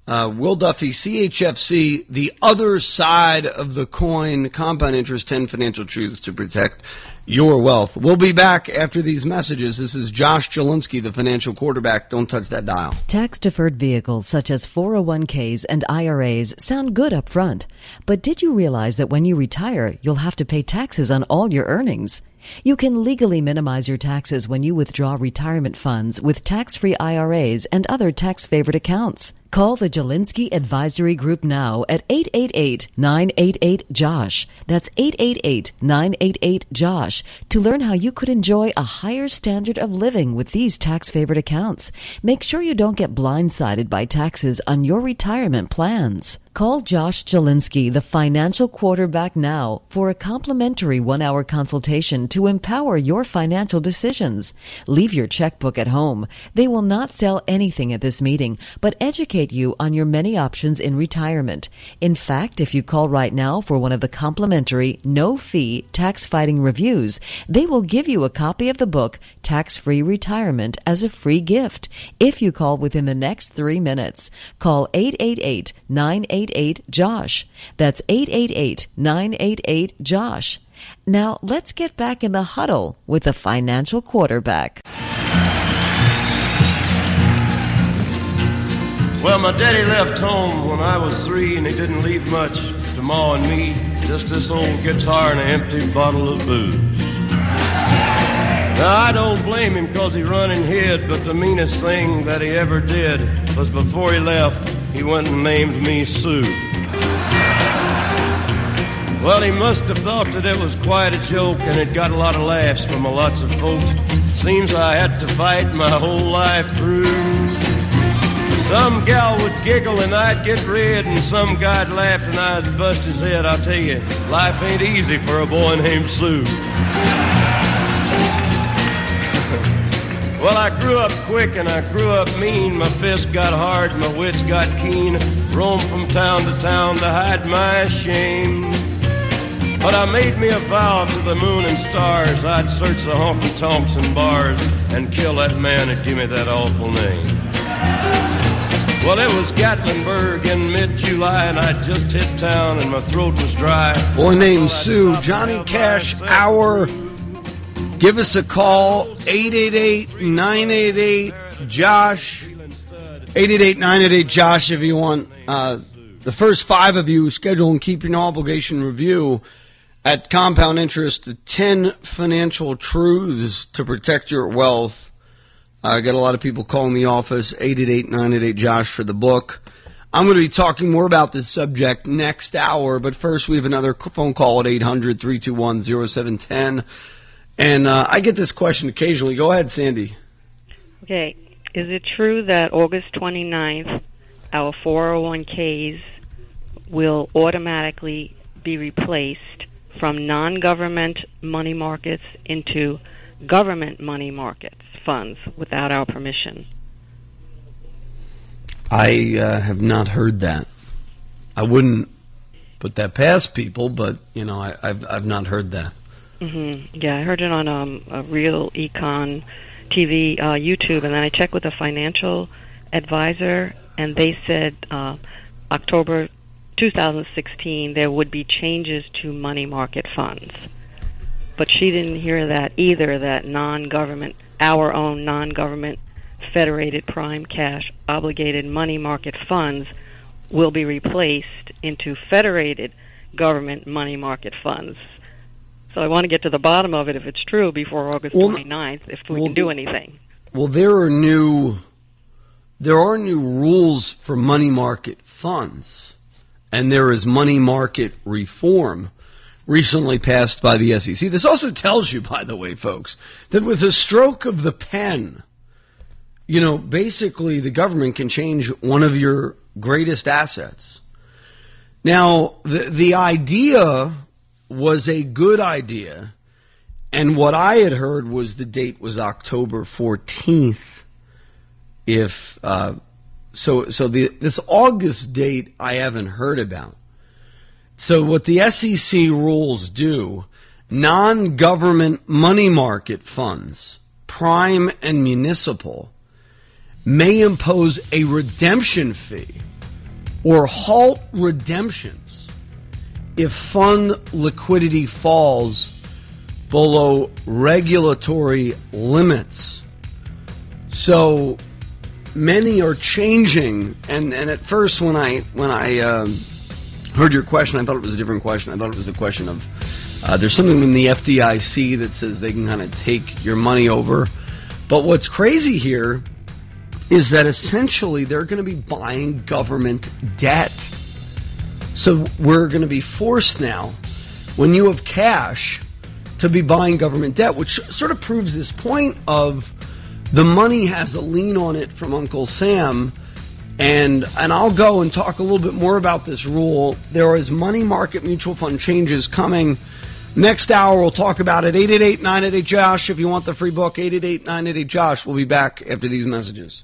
Uh, Will Duffy, CHFC, the other side of the coin, compound interest, 10 financial truths to protect your wealth. We'll be back after these messages. This is Josh Jalinski, the financial quarterback. Don't touch that dial. Tax deferred vehicles such as 401ks and IRAs sound good up front. But did you realize that when you retire, you'll have to pay taxes on all your earnings? You can legally minimize your taxes when you withdraw retirement funds with tax-free IRAs and other tax-favored accounts. Call the Jalinski Advisory Group now at 888-988-JOSH. That's 888-988-JOSH to learn how you could enjoy a higher standard of living with these tax-favored accounts. Make sure you don't get blindsided by taxes on your retirement plans. Call Josh Jalinski, the financial quarterback now for a complimentary one-hour consultation to empower your financial decisions. Leave your checkbook at home. They will not sell anything at this meeting, but educate you on your many options in retirement. In fact, if you call right now for one of the complimentary, no fee tax fighting reviews, they will give you a copy of the book Tax Free Retirement as a free gift if you call within the next three minutes. Call 888 988 Josh. That's 888 988 Josh. Now let's get back in the huddle with the financial quarterback. Well, my daddy left home when I was three, and he didn't leave much to Ma and me. Just this old guitar and an empty bottle of booze. Now, I don't blame him because he run and hid, but the meanest thing that he ever did was before he left, he went and named me Sue. Well, he must have thought that it was quite a joke, and it got a lot of laughs from a lots of folks. Seems I had to fight my whole life through. Some gal would giggle and I'd get red, and some guy'd laugh and I'd bust his head. I'll tell you, life ain't easy for a boy named Sue. Well, I grew up quick and I grew up mean. My fists got hard, my wits got keen. Roamed from town to town to hide my shame. But I made me a vow to the moon and stars I'd search the honky tonks and bars and kill that man that gave me that awful name. Well, it was Gatlinburg in mid-July, and I just hit town, and my throat was dry. Boy named Sue, Johnny Cash Hour. Give us a call, 888-988-JOSH. 888-988-JOSH if you want uh, the first five of you schedule and keep your no obligation review at Compound Interest, the 10 financial truths to protect your wealth. I got a lot of people calling the office, 888-988-JOSH for the book. I'm going to be talking more about this subject next hour, but first we have another phone call at 800-321-0710. And uh, I get this question occasionally. Go ahead, Sandy. Okay. Is it true that August 29th, our 401ks will automatically be replaced from non-government money markets into government money markets funds without our permission. I uh, have not heard that. I wouldn't put that past people, but you know, I, have I've not heard that. Mm-hmm. Yeah, I heard it on um, a real econ TV, uh, YouTube, and then I checked with a financial advisor, and they said uh, October 2016 there would be changes to money market funds. But she didn't hear that either. That non-government, our own non-government federated prime cash obligated money market funds will be replaced into federated government money market funds. So I want to get to the bottom of it if it's true before August well, 29th if we well, can do anything. Well, there are new there are new rules for money market funds and there is money market reform recently passed by the SEC. This also tells you, by the way, folks, that with a stroke of the pen, you know, basically the government can change one of your greatest assets. Now, the, the idea was a good idea. And what I had heard was the date was October 14th. If uh, so, so the, this August date I haven't heard about. So what the SEC rules do non government money market funds, prime and municipal, may impose a redemption fee or halt redemptions if fund liquidity falls below regulatory limits. So many are changing, and, and at first when I when I um, heard your question, I thought it was a different question. I thought it was the question of uh, there's something in the FDIC that says they can kind of take your money over. But what's crazy here is that essentially they're going to be buying government debt. So we're going to be forced now, when you have cash, to be buying government debt, which sort of proves this point of the money has a lien on it from Uncle Sam. And and I'll go and talk a little bit more about this rule. There is money market mutual fund changes coming. Next hour, we'll talk about it. 888 988 Josh. If you want the free book, 888 988 Josh. We'll be back after these messages.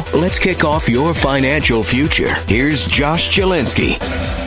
let's kick off your financial future. Here's Josh Jalinski.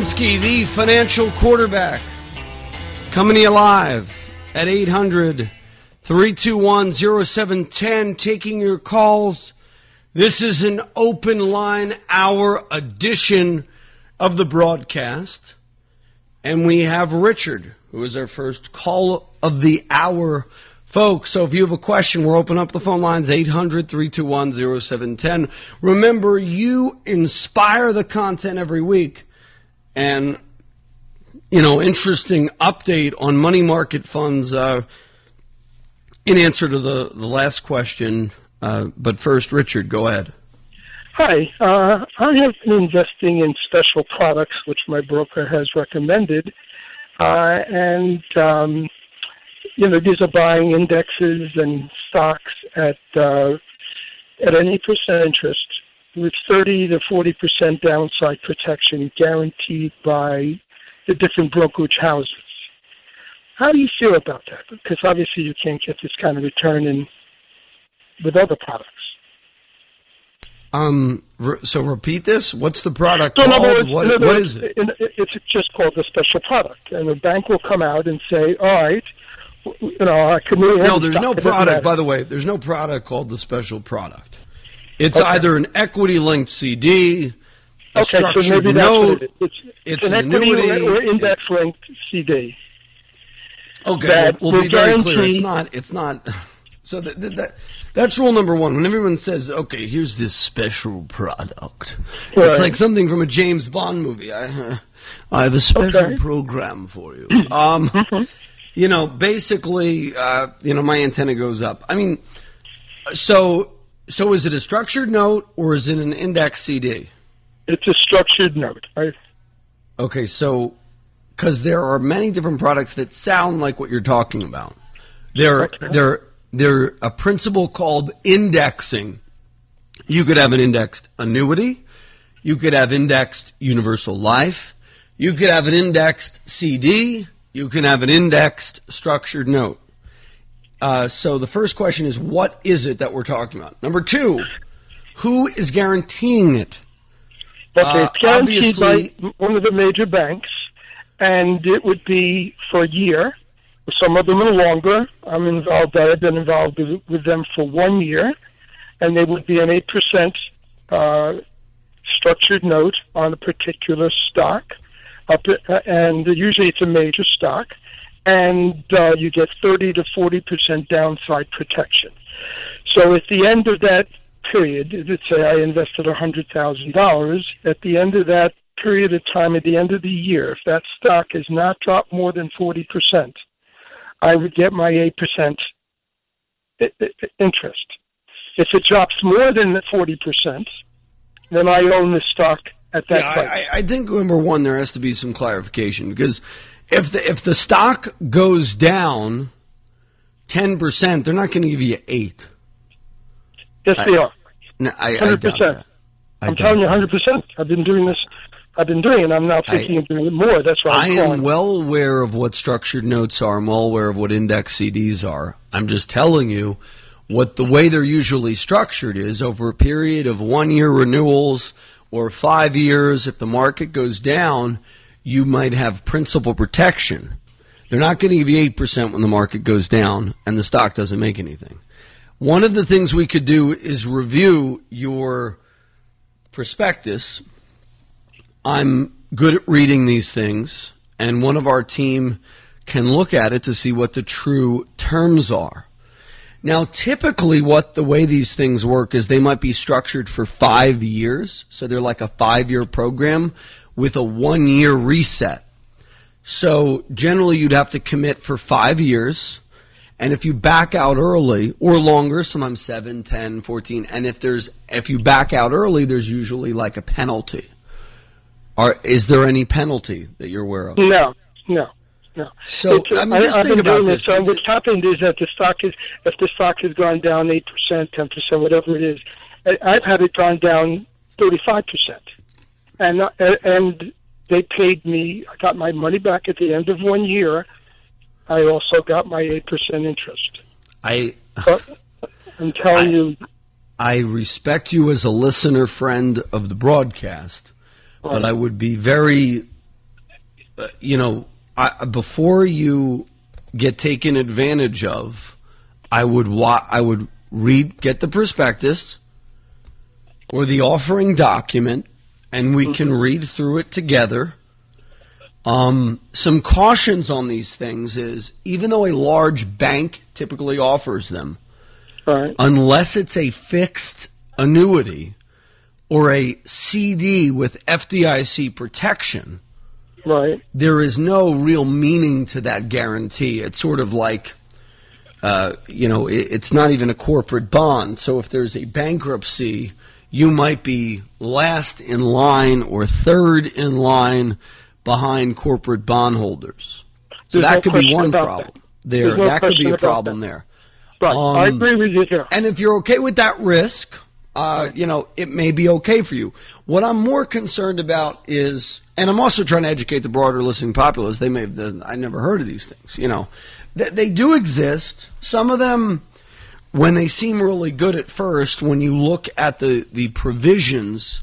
Jalinski, the financial quarterback, coming to you live at 800 321 0710, taking your calls. This is an open line hour edition of the broadcast. And we have Richard, who is our first call of the hour Folks, so if you have a question, we're open up the phone lines 800 321 0710. Remember, you inspire the content every week. And, you know, interesting update on money market funds uh, in answer to the, the last question. Uh, but first, Richard, go ahead. Hi. Uh, I have been investing in special products, which my broker has recommended. Uh, and. Um, you know, these are buying indexes and stocks at uh, at any percent interest with 30 to 40 percent downside protection guaranteed by the different brokerage houses. How do you feel about that? Because obviously you can't get this kind of return in with other products. Um. So repeat this. What's the product called? Words, what, what is it? It's just called a special product, and the bank will come out and say, "All right, you know, I could No, there's no product. By the way, there's no product called the special product. It's okay. either an equity linked CD, a okay, structured so maybe note. It it's, it's, an, an annuity or index linked CD. Okay, that we'll, we'll be very clear. It's not. It's not. So that, that that's rule number one. When everyone says, "Okay, here's this special product," right. it's like something from a James Bond movie. I, uh, I have a special okay. program for you. Um, mm-hmm you know, basically, uh, you know, my antenna goes up. I mean, so so is it a structured note or is it an index CD? It's a structured note. I, Okay, so because there are many different products that sound like what you're talking about. there Okay. they're they're a principle called indexing. You could have an indexed annuity, you could have indexed universal life, you could have an indexed CD, you can have an indexed structured note. Uh, so the first question is, what is it that we're talking about? Number two, who is guaranteeing it? Okay, Uh, it's guaranteed by obviously- one of the major banks, and it would be for a year. Some of them are longer. I'm involved. I've been involved with, with them for one year, and they would be an eight percent uh, structured note on a particular stock, up uh, and usually it's a major stock, and uh, you get thirty to forty percent downside protection. So at the end of that period, let's say I invested $100,000, at the end of that period of time, at the end of the year, if that stock has not dropped more than 40%, I would get my 8% i- i- interest. If it drops more than the 40%, then I own the stock at that Yeah, price. I I think number one, there has to be some clarification because if the if the stock goes down ten percent, they're not going to give you eight. yes, they are. No, I, I Hundred doubt percent. I I'm telling you, hundred percent. I've been doing this. I've been doing it. I'm now thinking of doing it more. That's why I'm I'm am well aware of what structured notes are. I'm well aware of what index CDs are. I'm just telling you what the way they're usually structured is over a period of one year renewals or five years. If the market goes down, you might have principal protection. They're not going to give you 8% when the market goes down and the stock doesn't make anything. One of the things we could do is review your prospectus I'm good at reading these things, and one of our team can look at it to see what the true terms are. Now, typically, what the way these things work is they might be structured for five years, so they're like a five year program with a one year reset. So, generally, you'd have to commit for five years. And if you back out early or longer, sometimes 7, 10, 14, and if there's if you back out early, there's usually like a penalty. Are, is there any penalty that you're aware of? No, no, no. So, It's- I mean, just I've think about doing this. So what's happened is that the stock is, if the stock has gone down eight percent, ten percent, whatever it is, I've had it gone down thirty-five percent, and uh, and they paid me. I got my money back at the end of one year. I also got my eight percent interest. I But I'm telling you, I respect you as a listener friend of the broadcast, but I would be very, uh, you know, I, before you get taken advantage of, I would wa- I would read get the prospectus or the offering document, and we can read through it together. Um, some cautions on these things is even though a large bank typically offers them, right? unless it's a fixed annuity or a CD with FDIC protection, Right. there is no real meaning to that guarantee. It's sort of like, uh, you know, it, it's not even a corporate bond. So if there's a bankruptcy, you might be last in line or third in line behind corporate bondholders. So There's that no could be one problem that. there. No that could be a problem that. there. Right. I Um, agree with you here. And if you're okay with that risk, uh, you know, it may be okay for you. What I'm more concerned about is, and I'm also trying to educate the broader listening populace. They may have, I never heard of these things. You know, they, they do exist. Some of them, when they seem really good at first, when you look at the the provisions,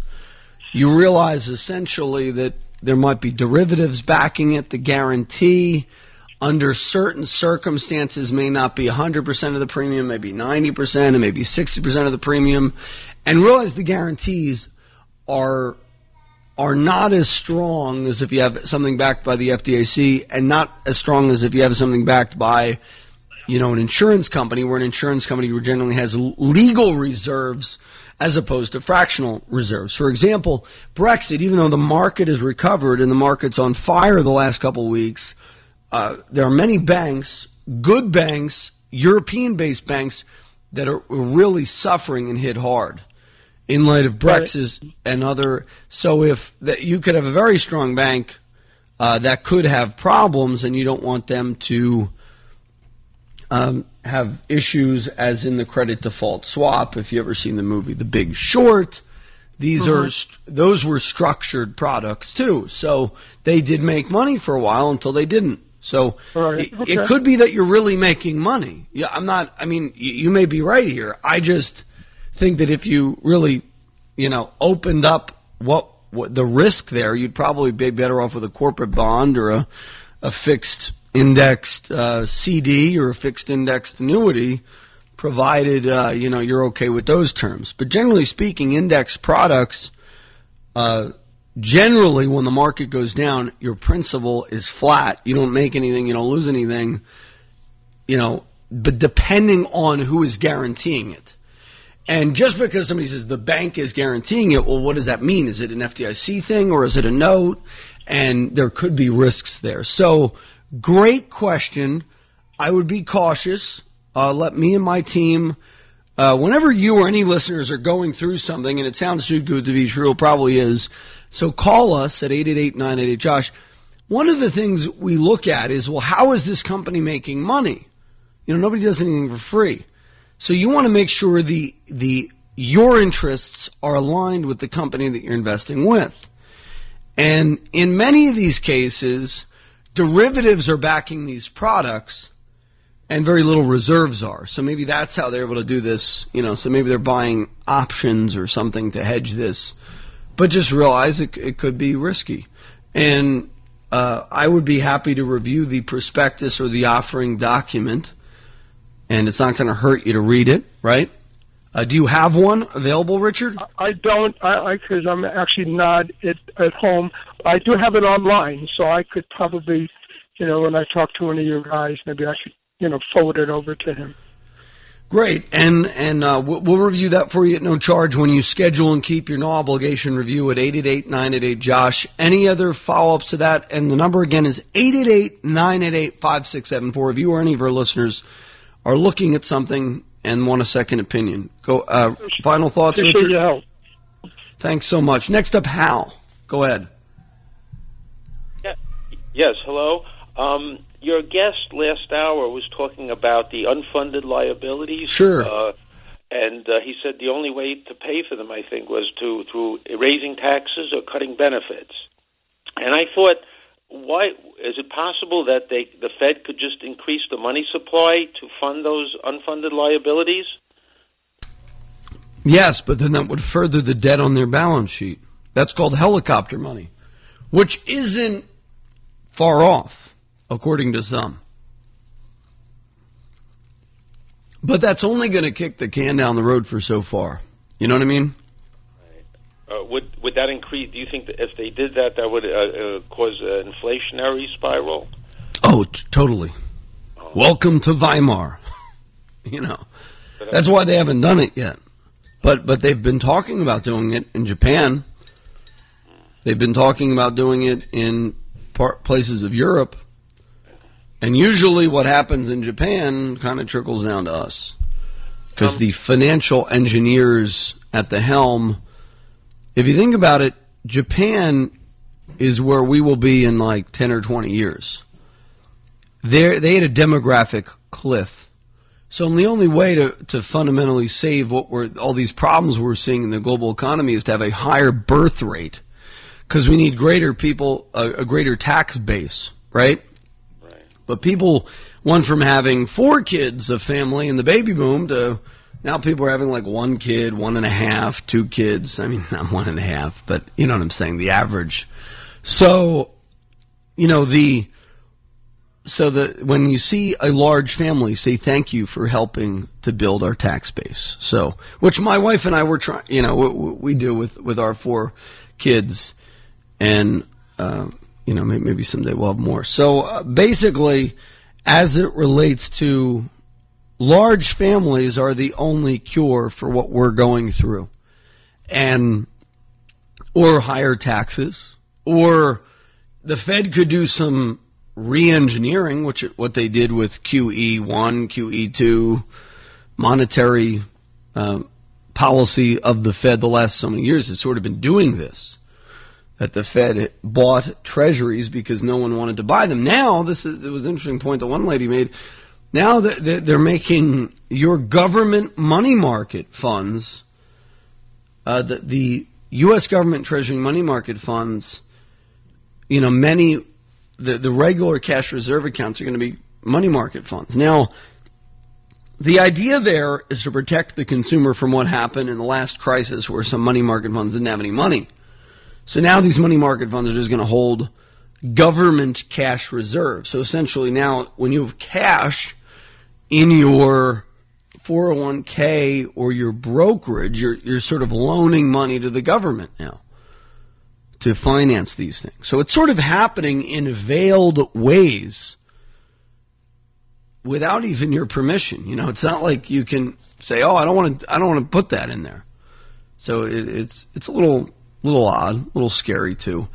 you realize essentially that there might be derivatives backing it, the guarantee under certain circumstances may not be 100% of the premium, maybe 90%, and maybe 60% of the premium. And realize the guarantees are are not as strong as if you have something backed by the FDIC and not as strong as if you have something backed by you know an insurance company where an insurance company generally has legal reserves as opposed to fractional reserves. For example, Brexit, even though the market has recovered and the market's on fire the last couple of weeks, uh, there are many banks, good banks, European based banks, that are really suffering and hit hard. in light of Brexit right. and other. So if that you could have a very strong bank uh, that could have problems, and you don't want them to um, have issues, as in the credit default swap. If you ever seen the movie The Big Short, these mm-hmm. are those were structured products too. So they did make money for a while until they didn't. So right. it, okay. it, could be that you're really making money. Yeah, I'm not. I mean, you, you may be right here. I just think that if you really, you know, opened up what, what the risk there, you'd probably be better off with a corporate bond or a, a fixed indexed uh, CD or a fixed indexed annuity, provided uh, you know you're okay with those terms. But generally speaking, index products. Uh, generally, when the market goes down, your principal is flat. You don't make anything. You don't lose anything. You know, but depending on who is guaranteeing it. And just because somebody says the bank is guaranteeing it, well, what does that mean? Is it an FDIC thing or is it a note? And there could be risks there. So, great question. I would be cautious. Uh, let me and my team, uh, whenever you or any listeners are going through something, and it sounds too good to be true, it probably is. So call us at 888 Josh. One of the things we look at is, well, how is this company making money? You know, nobody does anything for free. So you want to make sure the the your interests are aligned with the company that you're investing with. And in many of these cases, derivatives are backing these products and very little reserves are. So maybe that's how they're able to do this, you know, so maybe they're buying options or something to hedge this. But just realize it, it could be risky. And uh, I would be happy to review the prospectus or the offering document and it's not going to hurt you to read it, right? Uh, do you have one available, Richard? I don't, I because I'm actually not at, at home. I do have it online, so I could probably, you know, when I talk to one of your guys, maybe I should, you know, forward it over to him. Great, and and uh, we'll, we'll, review that for you at no charge when you schedule and keep your no obligation review at 888-988 Josh. Any other follow ups to that? And the number again is 888-988-5674. If you or any of our listeners are looking at something and want a second opinion. Go. Uh, final thoughts, Richard. Help. Thanks so much. Next up, Hal. Go ahead. Yes. Hello. Um, your guest last hour was talking about the unfunded liabilities. Sure. Uh, and uh, he said the only way to pay for them, I think, was to through raising taxes or cutting benefits. And I thought why is it possible that they the Fed could just increase the money supply to fund those unfunded liabilities? Yes, but then that would further the debt on their balance sheet. That's called helicopter money, which isn't far off, according to some. But that's only going to kick the can down the road for so far. You know what I mean? Uh, would would that increase? Do you think that if they did that, that would uh, uh, cause an inflationary spiral? Oh, t- totally. Oh. Welcome to Weimar. you know, that's why they haven't done it yet. But but they've been talking about doing it in Japan. They've been talking about doing it in par- places of Europe. And usually, what happens in Japan kind of trickles down to us because um, the financial engineers at the helm if you think about it, Japan is where we will be in like 10 or 20 years. They're, they had a demographic cliff. So the only way to, to fundamentally save what we're, all these problems we're seeing in the global economy is to have a higher birth rate because we need greater people, a, a greater tax base, right? Right. But people went from having four kids of family in the baby boom to now people are having like one kid, one and a half, two kids. I mean, not one and a half, but you know what I'm saying, the average. So, you know, the so the when you see a large family, say thank you for helping to build our tax base. So, which my wife and I were trying, you know, we, we, do with with our four kids, and uh, you know, maybe, maybe someday we'll have more. So, uh, basically, as it relates to large families are the only cure for what we're going through. And, or higher taxes, or the Fed could do some re-engineering, which what they did with QE one, QE two, monetary uh, policy of the Fed the last so many years has sort of been doing this. That the Fed bought treasuries because no one wanted to buy them. Now, this is, it was an interesting point that one lady made. Now they're making your government money market funds, uh, the, the U.S. government treasury money market funds, you know, many, the, the regular cash reserve accounts are going to be money market funds. Now, the idea there is to protect the consumer from what happened in the last crisis where some money market funds didn't have any money. So now these money market funds are just going to hold government cash reserves. So essentially now when you have cash in your 401k or your brokerage, you're, you're sort of loaning money to the government now to finance these things. So it's sort of happening in veiled ways without even your permission. You know, it's not like you can say, "Oh, I don't want to. I don't want to put that in there." So it, it's it's a little little odd, a little scary too.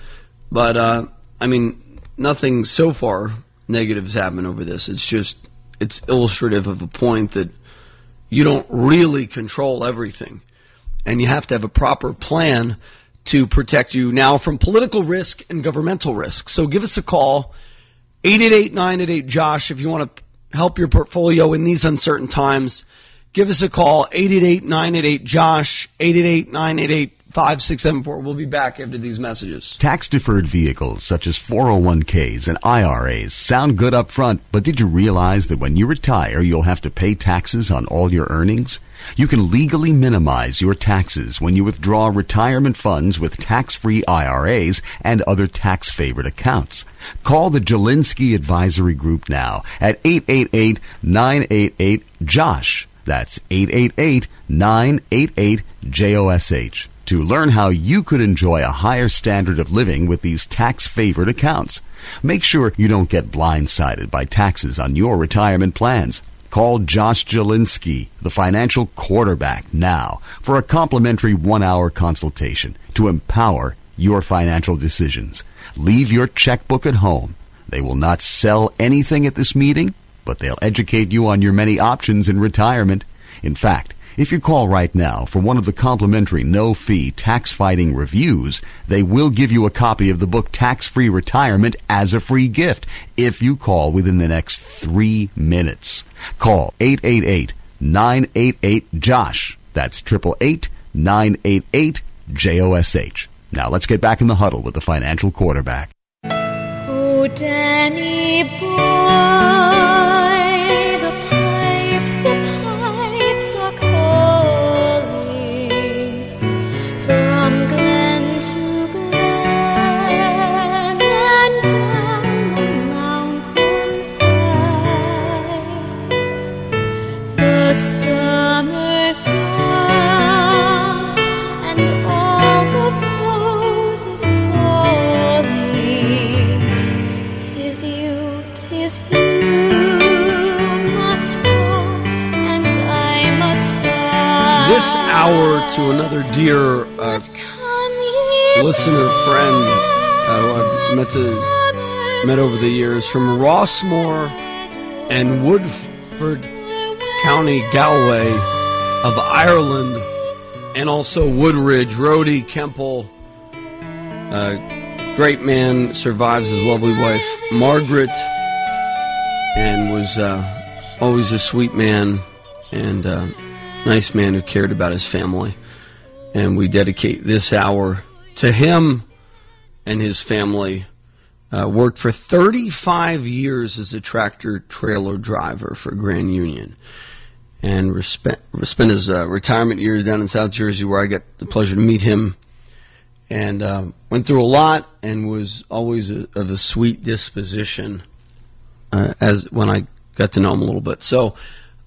But uh, I mean, nothing so far negative has happened over this. It's just it's illustrative of the point that you don't really control everything, and you have to have a proper plan to protect you now from political risk and governmental risk. So give us a call. 888 988 Josh if you want to help your portfolio in these uncertain times, give us a call 888-988-JOSH, 888-988-5674. We'll be back after these messages. Tax deferred vehicles such as 401ks and IRAs sound good up front, but did you realize that when you retire, you'll have to pay taxes on all your earnings? You can legally minimize your taxes when you withdraw retirement funds with tax-free IRAs and other tax-favored accounts. Call the Jalinski Advisory Group now at 888-988-JOSH. That's 888-988-JOSH to learn how you could enjoy a higher standard of living with these tax-favored accounts. Make sure you don't get blindsided by taxes on your retirement plans. Call Josh Jalinski, the financial quarterback, now for a complimentary one hour consultation to empower your financial decisions. Leave your checkbook at home. They will not sell anything at this meeting, but they'll educate you on your many options in retirement. In fact, if you call right now for one of the complimentary no-fee tax-fighting reviews, they will give you a copy of the book Tax-Free Retirement as a free gift if you call within the next three minutes. Call 888-988-JOSH. That's 888-988-JOSH. Now let's get back in the huddle with the financial quarterback. Oh, Danny boy. Hour to another dear uh, listener friend uh, who I've met to met over the years from Rossmore and Woodford County, Galway of Ireland, and also Woodridge, Rody Kemple. Uh, great man, survives his lovely wife Margaret, and was uh, always a sweet man and uh, nice man who cared about his family. And we dedicate this hour to him and his family. Uh, worked for 35 years as a tractor trailer driver for Grand Union. And spent, spent his uh, retirement years down in South Jersey where I got the pleasure to meet him. And uh, went through a lot and was always a, of a sweet disposition uh, as when I got to know him a little bit. So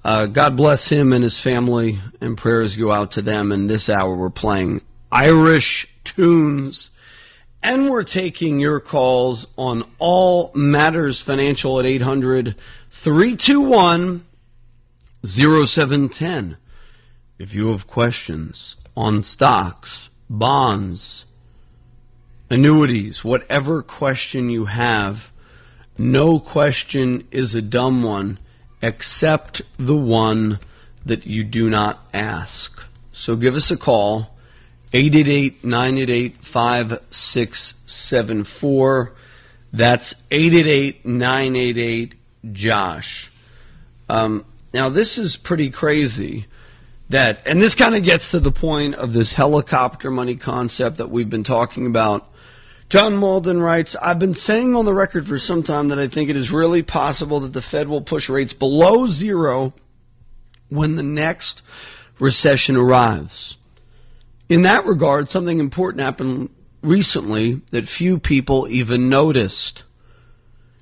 uh, God bless him and his family, and prayers go out to them. And this hour we're playing Irish tunes, and we're taking your calls on all matters financial at 800 321 0710. If you have questions on stocks, bonds, annuities, whatever question you have, no question is a dumb one except the one that you do not ask. So give us a call, 888 988 5674. That's 888 988 Josh. Um, now, this is pretty crazy that, and this kind of gets to the point of this helicopter money concept that we've been talking about. John Mauldin writes, I've been saying on the record for some time that I think it is really possible that the Fed will push rates below zero when the next recession arrives. In that regard, something important happened recently that few people even noticed.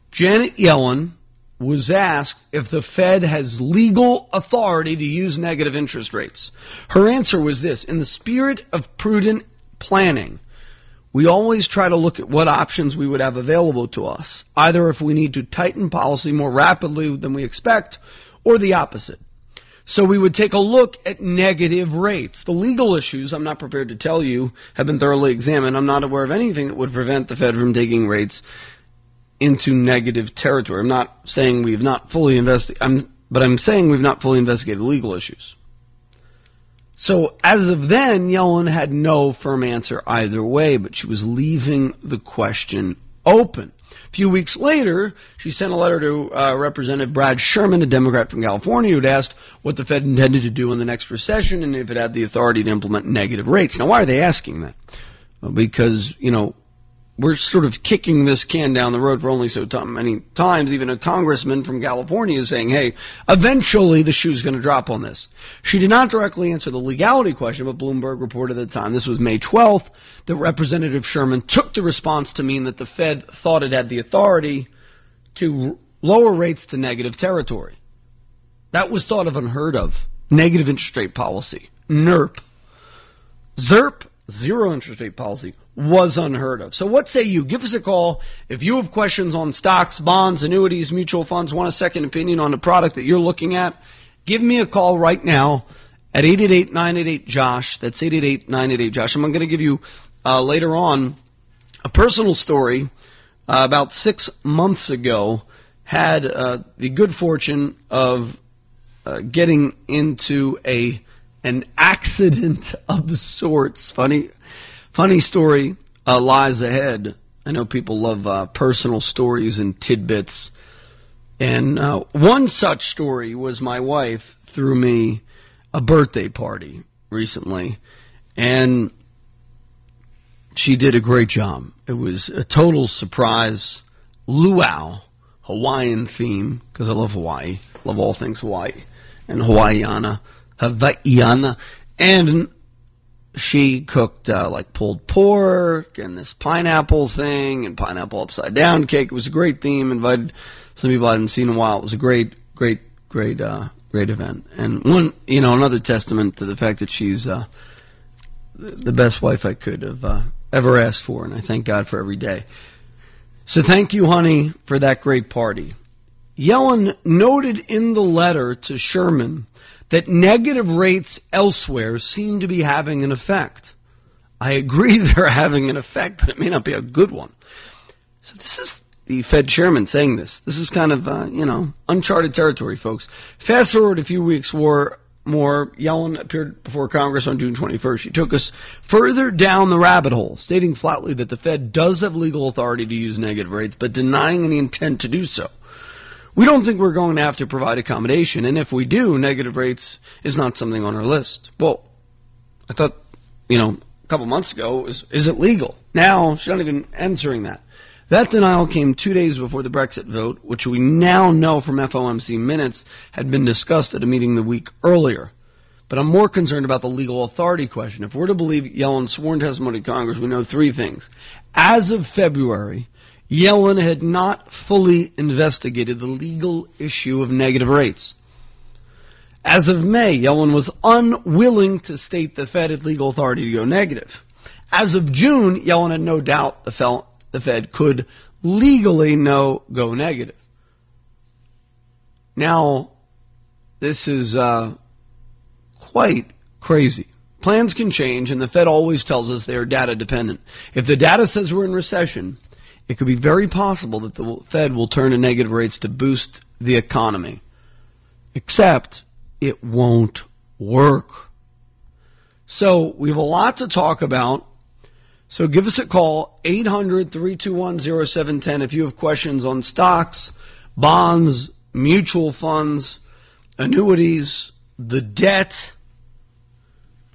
Janet Yellen was asked if the Fed has legal authority to use negative interest rates. Her answer was this In the spirit of prudent planning, we always try to look at what options we would have available to us, either if we need to tighten policy more rapidly than we expect, or the opposite. So we would take a look at negative rates. The legal issues, I'm not prepared to tell you, have been thoroughly examined. I'm not aware of anything that would prevent the Fed from taking rates into negative territory. I'm not saying we've not fully investigated, but I'm saying we've not fully investigated legal issues. So as of then, Yellen had no firm answer either way, but she was leaving the question open. A few weeks later, she sent a letter to uh, Representative Brad Sherman, a Democrat from California, who'd asked what the Fed intended to do in the next recession and if it had the authority to implement negative rates. Now, why are they asking that? Well, because, you know, we're sort of kicking this can down the road for only so many times. Even a congressman from California is saying, hey, eventually the shoe's going to drop on this. She did not directly answer the legality question, but Bloomberg reported at the time, this was May 12th, that Representative Sherman took the response to mean that the Fed thought it had the authority to lower rates to negative territory. That was thought of unheard of. Negative interest rate policy. NIRP. ZIRP, zero interest rate policy was unheard of. So what say you? Give us a call if you have questions on stocks, bonds, annuities, mutual funds, want a second opinion on the product that you're looking at. Give me a call right now at 888-988-JOSH. That's 888-988-JOSH. I'm going to give you uh, later on a personal story uh, about six months ago. Had uh, the good fortune of uh, getting into a an accident of sorts. Funny Funny story uh, lies ahead. I know people love uh, personal stories and tidbits. And uh, one such story was my wife threw me a birthday party recently. And she did a great job. It was a total surprise, luau, Hawaiian theme, because I love Hawaii, love all things Hawaii, and Hawaiiana, Hawaiiana. And she cooked uh, like pulled pork and this pineapple thing and pineapple upside down cake. It was a great theme. Invited some people I hadn't seen in a while. It was a great, great, great, uh, great event. And one, you know, another testament to the fact that she's uh, the best wife I could have uh, ever asked for, and I thank God for every day. So thank you, honey, for that great party. Yellen noted in the letter to Sherman that negative rates elsewhere seem to be having an effect. I agree they're having an effect, but it may not be a good one. So this is the Fed chairman saying this. This is kind of, uh, you know, uncharted territory, folks. Fast forward a few weeks more, more, Yellen appeared before Congress on June 21st. She took us further down the rabbit hole, stating flatly that the Fed does have legal authority to use negative rates, but denying any intent to do so. We don't think we're going to have to provide accommodation, and if we do, negative rates is not something on our list. Well, I thought, you know, a couple months ago, is it legal? Now, she's not even answering that. That denial came two days before the Brexit vote, which we now know from FOMC minutes had been discussed at a meeting the week earlier. But I'm more concerned about the legal authority question. If we're to believe Yellen's sworn testimony to Congress, we know three things. As of February, Yellen had not fully investigated the legal issue of negative rates. As of May, Yellen was unwilling to state the Fed had legal authority to go negative. As of June, Yellen had no doubt the, the Fed could legally no go negative. Now, this is uh, quite crazy. Plans can change, and the Fed always tells us they are data dependent. If the data says we're in recession, it could be very possible that the Fed will turn to negative rates to boost the economy. Except it won't work. So we have a lot to talk about. So give us a call, 800 321 0710, if you have questions on stocks, bonds, mutual funds, annuities, the debt.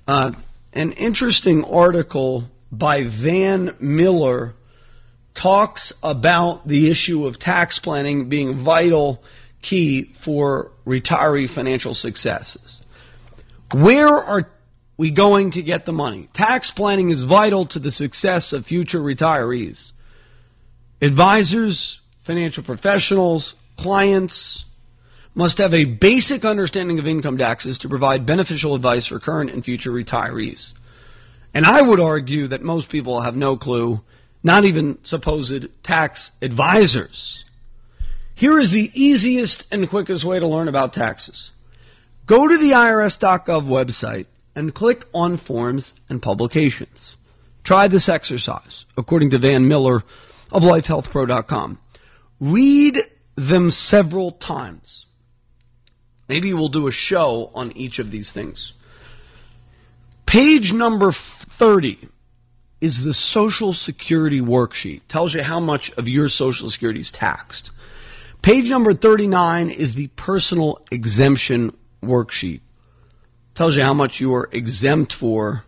Uh, an interesting article by Van Mueller talks about the issue of tax planning being vital key for retiree financial successes. Where are we going to get the money? Tax planning is vital to the success of future retirees. Advisors, financial professionals, clients must have a basic understanding of income taxes to provide beneficial advice for current and future retirees. And I would argue that most people have no clue, not even supposed tax advisors. Here is the easiest and quickest way to learn about taxes. Go to the IRS.gov website and click on Forms and Publications. Try this exercise, according to Van Mueller of LifeHealthPro.com. Read them several times. Maybe we'll do a show on each of these things. Page number 30 is the Social Security worksheet. Tells you how much of your Social Security is taxed. Page number 39 is the personal exemption worksheet. Tells you how much you are exempt for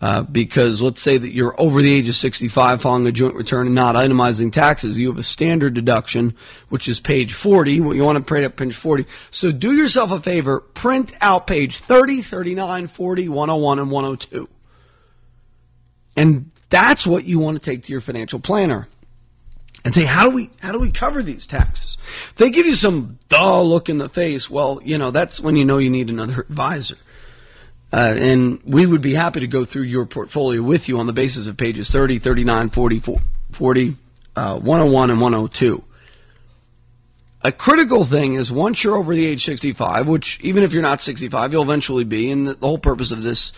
uh, because let's say that you're over the age of 65 filing a joint return and not itemizing taxes. You have a standard deduction, which is page 40. You want to print up page 40. So do yourself a favor, print out page 30, 39, 40, 101, and 102. And that's what you want to take to your financial planner and say, how do we how do we cover these taxes? If they give you some dull look in the face, well, you know, that's when you know you need another advisor. Uh, and we would be happy to go through your portfolio with you on the basis of pages 30, 39, 40, 40 uh, 101, and 102. A critical thing is once you're over the age 65, which even if you're not 65, you'll eventually be, and the, the whole purpose of this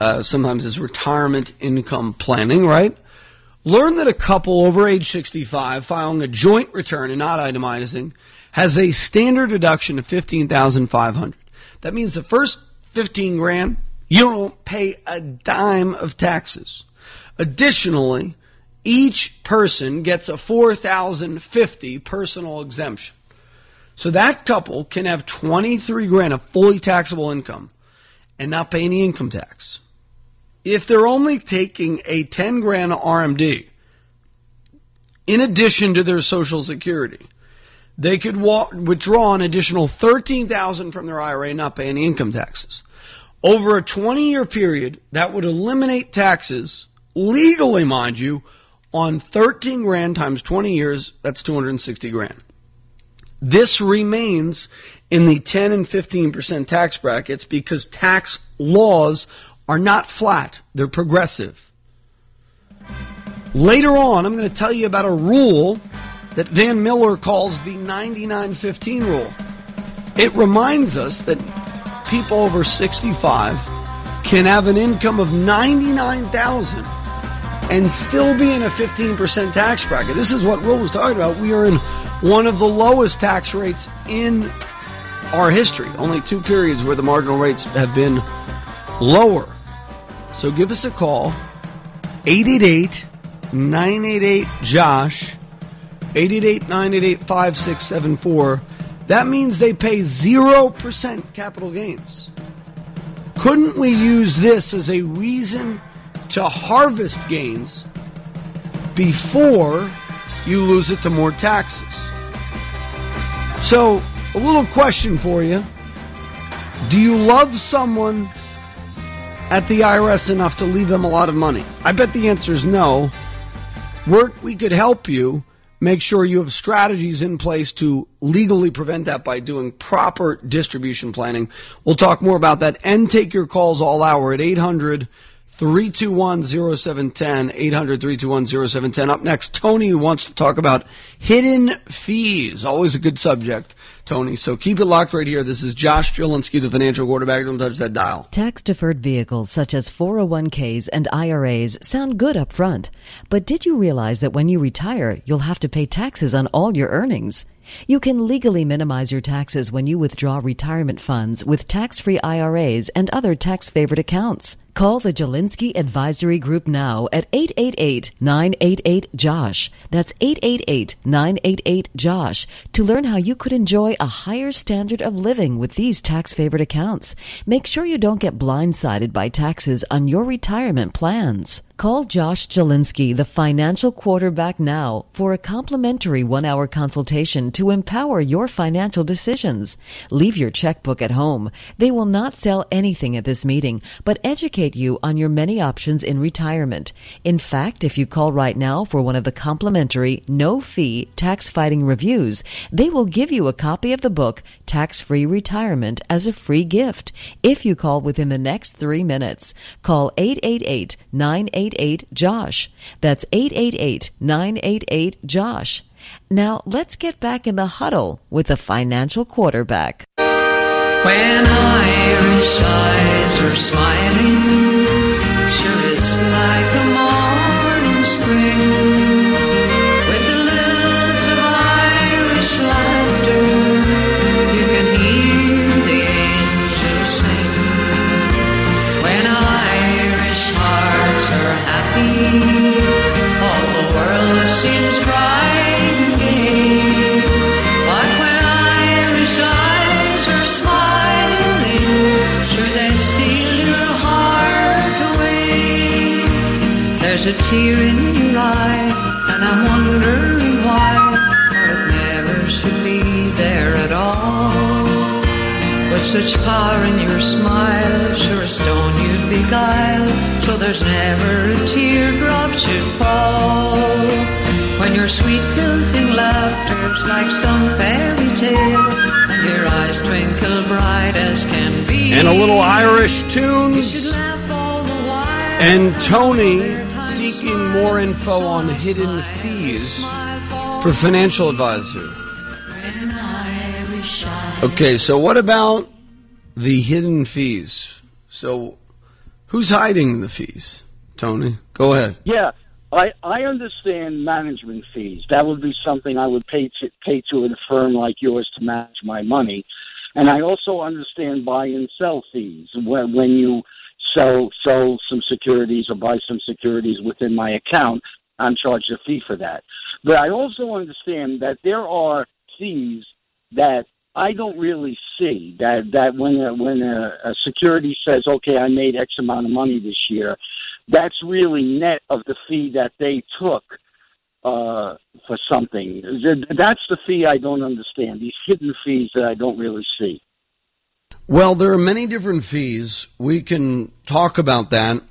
uh, sometimes is retirement income planning, right? Learn that a couple over age 65 filing a joint return and not itemizing has a standard deduction of 15500 That means the first 15 grand, you don't pay a dime of taxes. Additionally, each person gets a 4050 personal exemption. So that couple can have 23 grand of fully taxable income and not pay any income tax. If they're only taking a 10 grand RMD in addition to their social security, they could walk, withdraw an additional 13,000 from their IRA and not pay any income taxes. Over a 20 year period, that would eliminate taxes, legally, mind you, on 13 grand times 20 years, that's 260 grand. This remains in the 10 and 15% tax brackets because tax laws are not flat, they're progressive. Later on, I'm going to tell you about a rule that Van Mueller calls the 9915 rule. It reminds us that people over 65 can have an income of 99,000 and still be in a 15% tax bracket. This is what Will was talking about. We are in one of the lowest tax rates in our history. Only two periods where the marginal rates have been lower. So give us a call 888 988 Josh 888 988 5674 that means they pay 0% capital gains. Couldn't we use this as a reason to harvest gains before you lose it to more taxes? So, a little question for you. Do you love someone at the IRS enough to leave them a lot of money? I bet the answer is no. We're, we could help you make sure you have strategies in place to legally prevent that by doing proper distribution planning. We'll talk more about that and take your calls all hour at 800 321 0710. 800 321 0710. Up next, Tony wants to talk about hidden fees. Always a good subject Tony. So keep it locked right here. This is Josh Jalinski, the financial quarterback. Don't touch that dial. Tax deferred vehicles such as 401ks and IRAs sound good up front. But did you realize that when you retire, you'll have to pay taxes on all your earnings? You can legally minimize your taxes when you withdraw retirement funds with tax-free IRAs and other tax-favored accounts. Call the Jalinski Advisory Group now at 888-988-JOSH. That's 888-988-JOSH to learn how you could enjoy a higher standard of living with these tax-favored accounts. Make sure you don't get blindsided by taxes on your retirement plans. Call Josh Jalinski, the financial quarterback now for a complimentary one-hour consultation to empower your financial decisions. Leave your checkbook at home. They will not sell anything at this meeting, but educate you on your many options in retirement. In fact, if you call right now for one of the complimentary, no-fee tax fighting reviews, they will give you a copy of the book Tax-Free Retirement as a free gift if you call within the next three minutes. Call 888 988 Josh. That's 888 988 Josh. Now let's get back in the huddle with the financial quarterback. When Irish eyes are smiling, sure it's like a morning spring. A tear in your eye, and I'm wondering why, for it never should be there at all. With such power in your smile, sure a stone you'd beguile, so there's never a teardrop should fall. When your sweet lilting laughter's like some fairy tale, and your eyes twinkle bright as can be. And a little Irish tunes. And Tony seeking more info on hidden fees for financial advisor. Okay, so what about the hidden fees? So who's hiding the fees? Tony, go ahead. Yeah, I I understand management fees. That would be something I would pay to pay to a firm like yours to manage my money, and I also understand buy and sell fees when when you sell sell some securities or buy some securities within my account. I'm charged a fee for that. But I also understand that there are fees that I don't really see that that when a, when a, a security says, "Okay, I made X amount of money this year," that's really net of the fee that they took uh, for something. That's the fee I don't understand. These hidden fees that I don't really see. Well, there are many different fees. We can talk about that.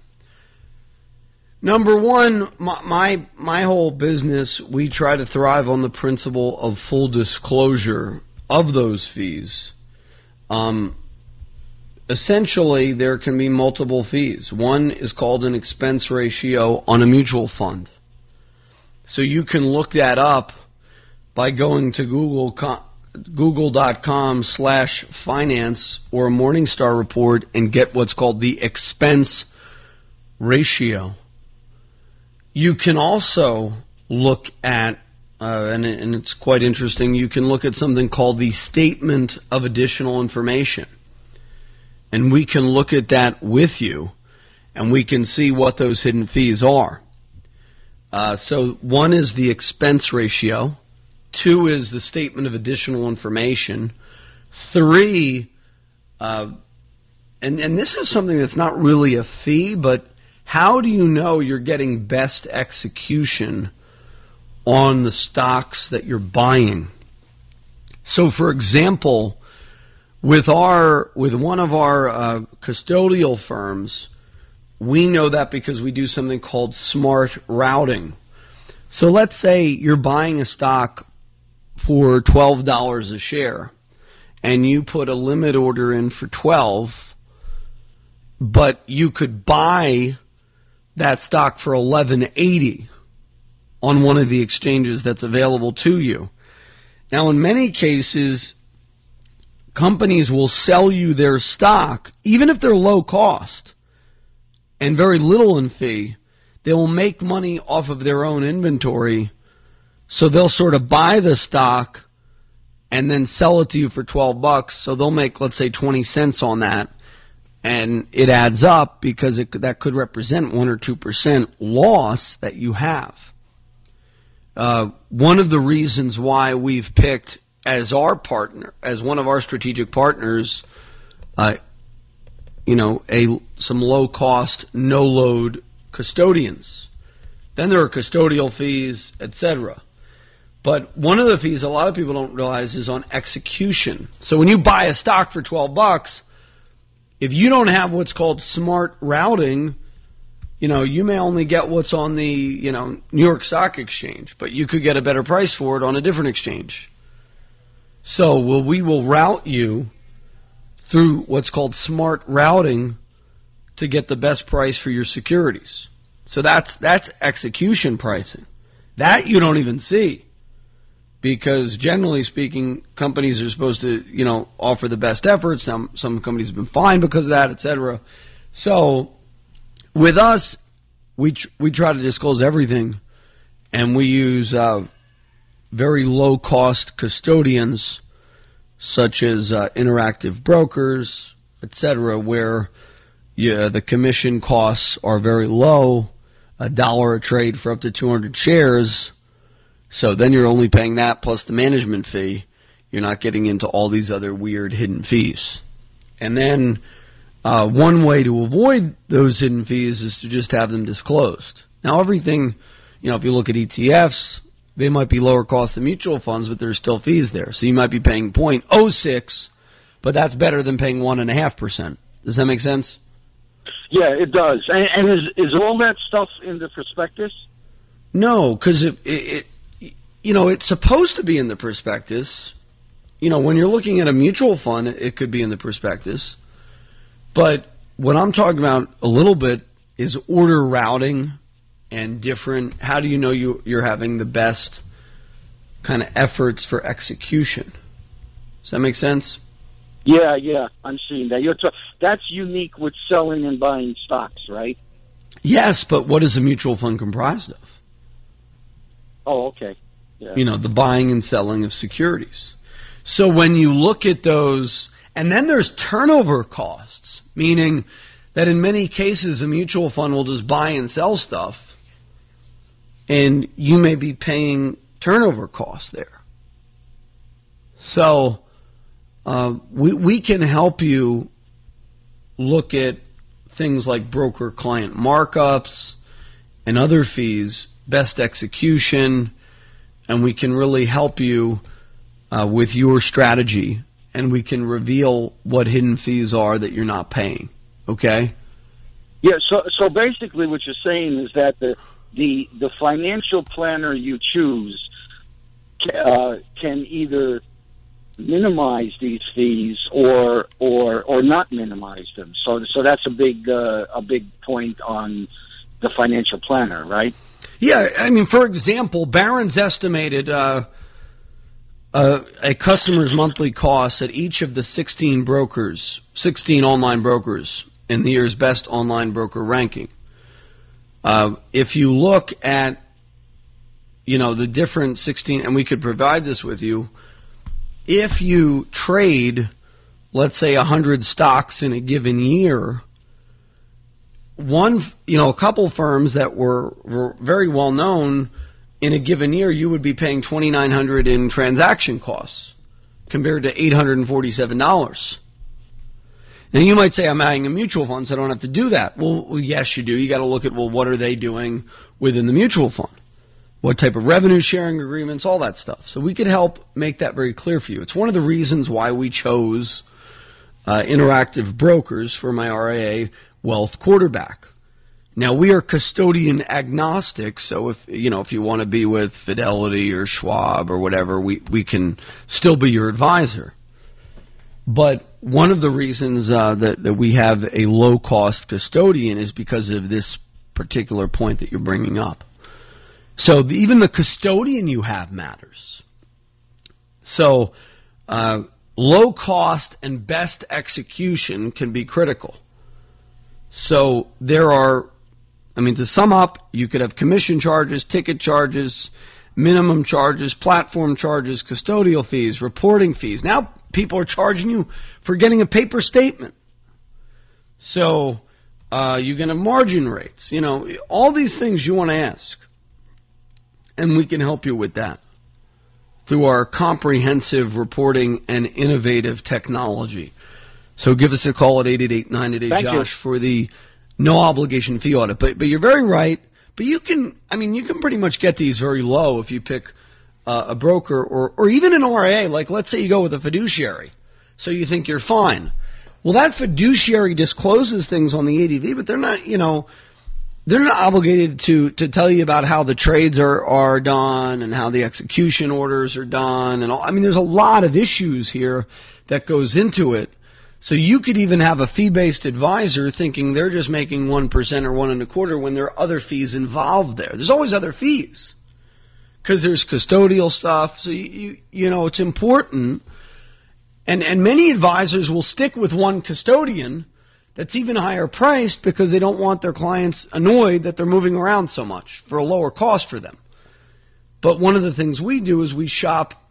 Number one, my, my my whole business, we try to thrive on the principle of full disclosure of those fees. Um, essentially, there can be multiple fees. One is called an expense ratio on a mutual fund. So you can look that up by going to Google google.com slash finance or a Morningstar report and get what's called the expense ratio. You can also look at, uh, and, and it's quite interesting, you can look at something called the Statement of Additional Information. And we can look at that with you and we can see what those hidden fees are. Uh, so, one is the expense ratio, two is the Statement of Additional Information, three, uh, and, and this is something that's not really a fee, but how do you know you're getting best execution on the stocks that you're buying? So, for example, with our with one of our uh, custodial firms, we know that because we do something called smart routing. So, let's say you're buying a stock for twelve dollars a share, and you put a limit order in for twelve, but you could buy that stock for 1180 on one of the exchanges that's available to you. Now, in many cases, companies will sell you their stock, even if they're low cost and very little in fee, they will make money off of their own inventory. So they'll sort of buy the stock and then sell it to you for 12 bucks. So they'll make, let's say, 20 cents on that. And it adds up because it, that could represent 1 or 2% loss that you have. Uh, one of the reasons why we've picked as our partner, as one of our strategic partners, uh, you know, a some low cost, no load custodians. Then there are custodial fees, etc. But one of the fees a lot of people don't realize is on execution. So when you buy a stock for 12 bucks, if you don't have what's called smart routing, you know, you may only get what's on the, you know, New York Stock Exchange, but you could get a better price for it on a different exchange. So we will route you through what's called smart routing to get the best price for your securities. So that's that's execution pricing. That you don't even see. Because generally speaking, companies are supposed to, you know, offer the best efforts. Some some companies have been fined because of that, etc. So with us, we tr- we try to disclose everything, and we use uh, very low cost custodians, such as uh, interactive brokers, etc., where yeah, the commission costs are very low, a dollar a trade for up to 200 shares. So then you're only paying that plus the management fee. You're not getting into all these other weird hidden fees. And then uh, one way to avoid those hidden fees is to just have them disclosed. Now, everything, you know, if you look at ETFs, they might be lower cost than mutual funds, but there's still fees there. So you might be paying 0.06, but that's better than paying 1.5%. Does that make sense? Yeah, it does. And, and is, is all that stuff in the prospectus? No, because it, it, it, you know, it's supposed to be in the prospectus. You know, when you're looking at a mutual fund, it could be in the prospectus. But what I'm talking about a little bit is order routing and different. How do you know you, you're having the best kind of efforts for execution? Does that make sense? Yeah, yeah, I'm seeing that. You're t- that's unique with selling and buying stocks, right? Yes, but what is a mutual fund comprised of? Oh, okay. You know, the buying and selling of securities. So when you look at those and then there's turnover costs, meaning that in many cases a mutual fund will just buy and sell stuff, and you may be paying turnover costs there. So uh, we, we can help you look at things like broker client markups and other fees, best execution, and we can really help you uh, with your strategy and we can reveal what hidden fees are that you're not paying. Okay? Yeah, so so basically what you're saying is that the the the financial planner you choose uh, can either minimize these fees or or or not minimize them. So so that's a big uh, a big point on the financial planner, right? Yeah, I mean, for example, Barron's estimated uh, uh, a customer's monthly costs at each of the 16 brokers, 16 online brokers in the year's best online broker ranking. Uh, if you look at, you know, the different 16, and we could provide this with you, if you trade, let's say, 100 stocks in a given year, one, you know, a couple firms that were, were very well known in a given year, you would be paying twenty nine hundred in transaction costs compared to eight hundred and forty seven dollars. Now you might say I'm adding a mutual fund, so I don't have to do that. Well, yes, you do. You got to look at well, what are they doing within the mutual fund? What type of revenue sharing agreements, all that stuff. So we could help make that very clear for you. It's one of the reasons why we chose uh, interactive brokers for my RIA wealth quarterback. Now we are custodian agnostic, so if you know if you want to be with Fidelity or Schwab or whatever, we we can still be your advisor. But one of the reasons uh, that that we have a low cost custodian is because of this particular point that you're bringing up. So the, even the custodian you have matters. So uh, low cost and best execution can be critical. So there are, I mean, to sum up, you could have commission charges, ticket charges, minimum charges, platform charges, custodial fees, reporting fees. Now people are charging you for getting a paper statement. So uh, you can have margin rates. You know, all these things you want to ask. And we can help you with that through our comprehensive reporting and innovative technology. So give us a call at 888 988 Josh for the no obligation fee audit. But, but you're very right. But you can, I mean, you can pretty much get these very low if you pick uh, a broker or, or even an RIA. Like, let's say you go with a fiduciary. So you think you're fine. Well, that fiduciary discloses things on the ADV, but they're not, you know, they're not obligated to to tell you about how the trades are are done and how the execution orders are done and all. I mean, there's a lot of issues here that goes into it. So you could even have a fee-based advisor thinking they're just making one percent or one and a quarter when there are other fees involved there. There's always other fees because there's custodial stuff. So you, you you know it's important, and and many advisors will stick with one custodian that's even higher priced because they don't want their clients annoyed that they're moving around so much for a lower cost for them. But one of the things we do is we shop,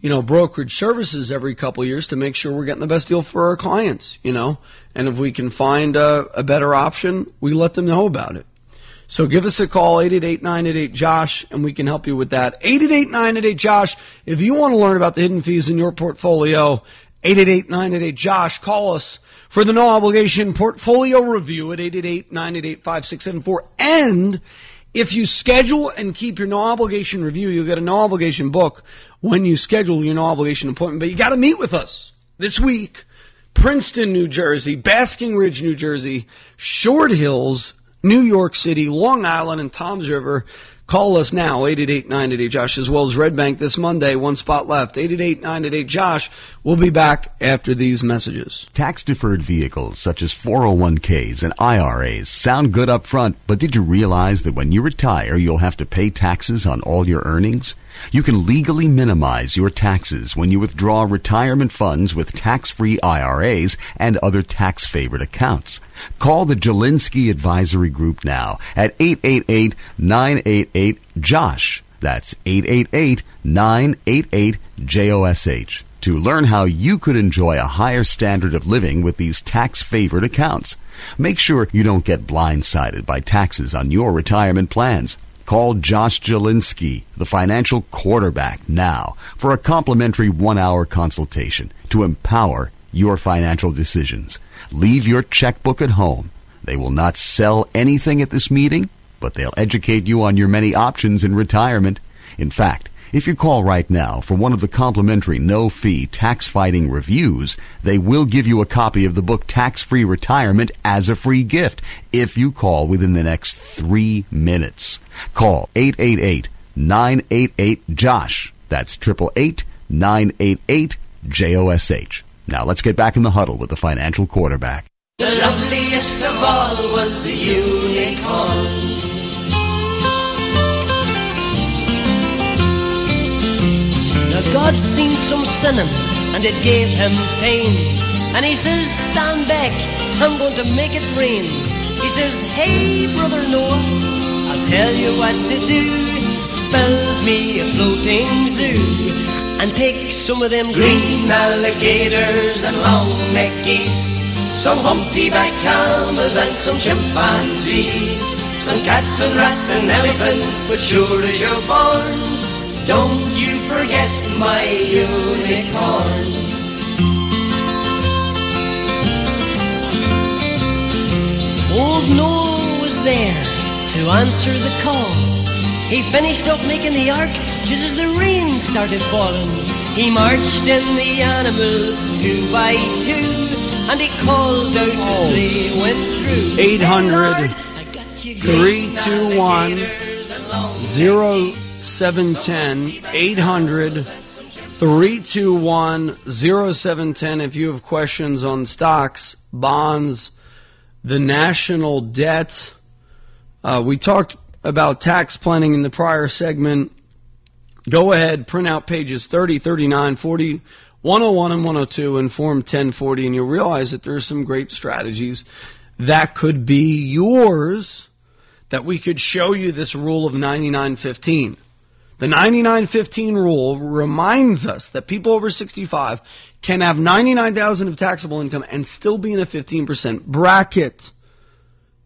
you know, brokerage services every couple years to make sure we're getting the best deal for our clients, you know. And if we can find a, a better option, we let them know about it. So give us a call, 888-988-JOSH, and we can help you with that. 888-988-JOSH. If you want to learn about the hidden fees in your portfolio, 888-988-JOSH. Call us for the no obligation portfolio review at 888-988-5674. And if you schedule and keep your no obligation review, you'll get a no obligation book when you schedule your no obligation appointment. But you got to meet with us this week. Princeton, New Jersey, Basking Ridge, New Jersey, Short Hills, New York City, Long Island, and Toms River. Call us now, 888-988-JOSH, as well as Red Bank this Monday, one spot left, 888-988-JOSH. We'll be back after these messages. Tax-deferred vehicles such as 401ks and IRAs sound good up front, but did you realize that when you retire, you'll have to pay taxes on all your earnings? You can legally minimize your taxes when you withdraw retirement funds with tax-free IRAs and other tax-favored accounts. Call the Jalinski Advisory Group now at 888-988-JOSH. That's 888-988-JOSH to learn how you could enjoy a higher standard of living with these tax-favored accounts. Make sure you don't get blindsided by taxes on your retirement plans. Call Josh Jalinski, the financial quarterback, now for a complimentary one hour consultation to empower your financial decisions. Leave your checkbook at home. They will not sell anything at this meeting, but they'll educate you on your many options in retirement. In fact, if you call right now for one of the complimentary no-fee tax-fighting reviews, they will give you a copy of the book Tax-Free Retirement as a free gift if you call within the next three minutes. Call 888-988-JOSH. That's 888-988-JOSH. Now let's get back in the huddle with the financial quarterback. The loveliest of all was the unicorn. God seen some sinning, and it gave him pain. And he says, Stand back, I'm going to make it rain. He says, Hey, brother Noah, I'll tell you what to do. Build me a floating zoo and take some of them green alligators and long neck geese, some humpty back camels and some chimpanzees, some cats and rats and elephants. But sure as you're born, don't you forget my unicorn. Old Noah was there to answer the call. He finished up making the ark just as the rain started falling. He marched in the animals two by two, and he called out as oh. they went through. 800 321 0710 800 321 0710 if you have questions on stocks, bonds, the national debt. Uh, we talked about tax planning in the prior segment. Go ahead, print out pages 30, 39, 41, 101 and 102 and Form 1040, and you'll realize that there are some great strategies that could be yours that we could show you this rule of 9915. The 9915 rule reminds us that people over 65 can have 99,000 of taxable income and still be in a 15% bracket.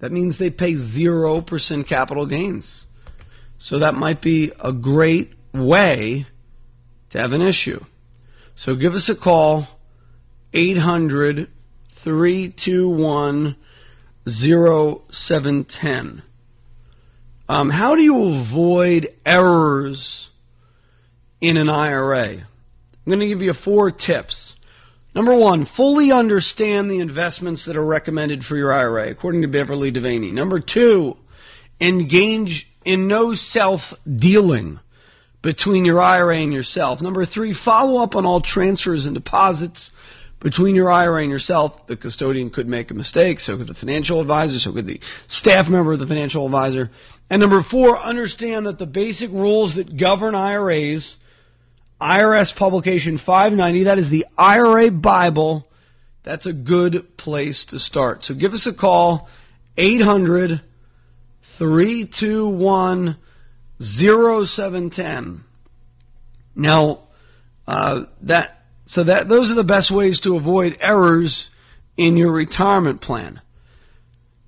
That means they pay 0% capital gains. So that might be a great way to have an issue. So give us a call 800 321 0710. Um, how do you avoid errors in an IRA? I'm going to give you four tips. Number one, fully understand the investments that are recommended for your IRA, according to Beverly DeVeny. Number two, engage in no self dealing between your IRA and yourself. Number three, follow up on all transfers and deposits between your IRA and yourself. The custodian could make a mistake, so could the financial advisor, so could the staff member of the financial advisor. And number four, understand that the basic rules that govern IRAs, IRS publication 590, that is the IRA Bible. That's a good place to start. So give us a call, 800 321 0710. Now, uh, that so that those are the best ways to avoid errors in your retirement plan.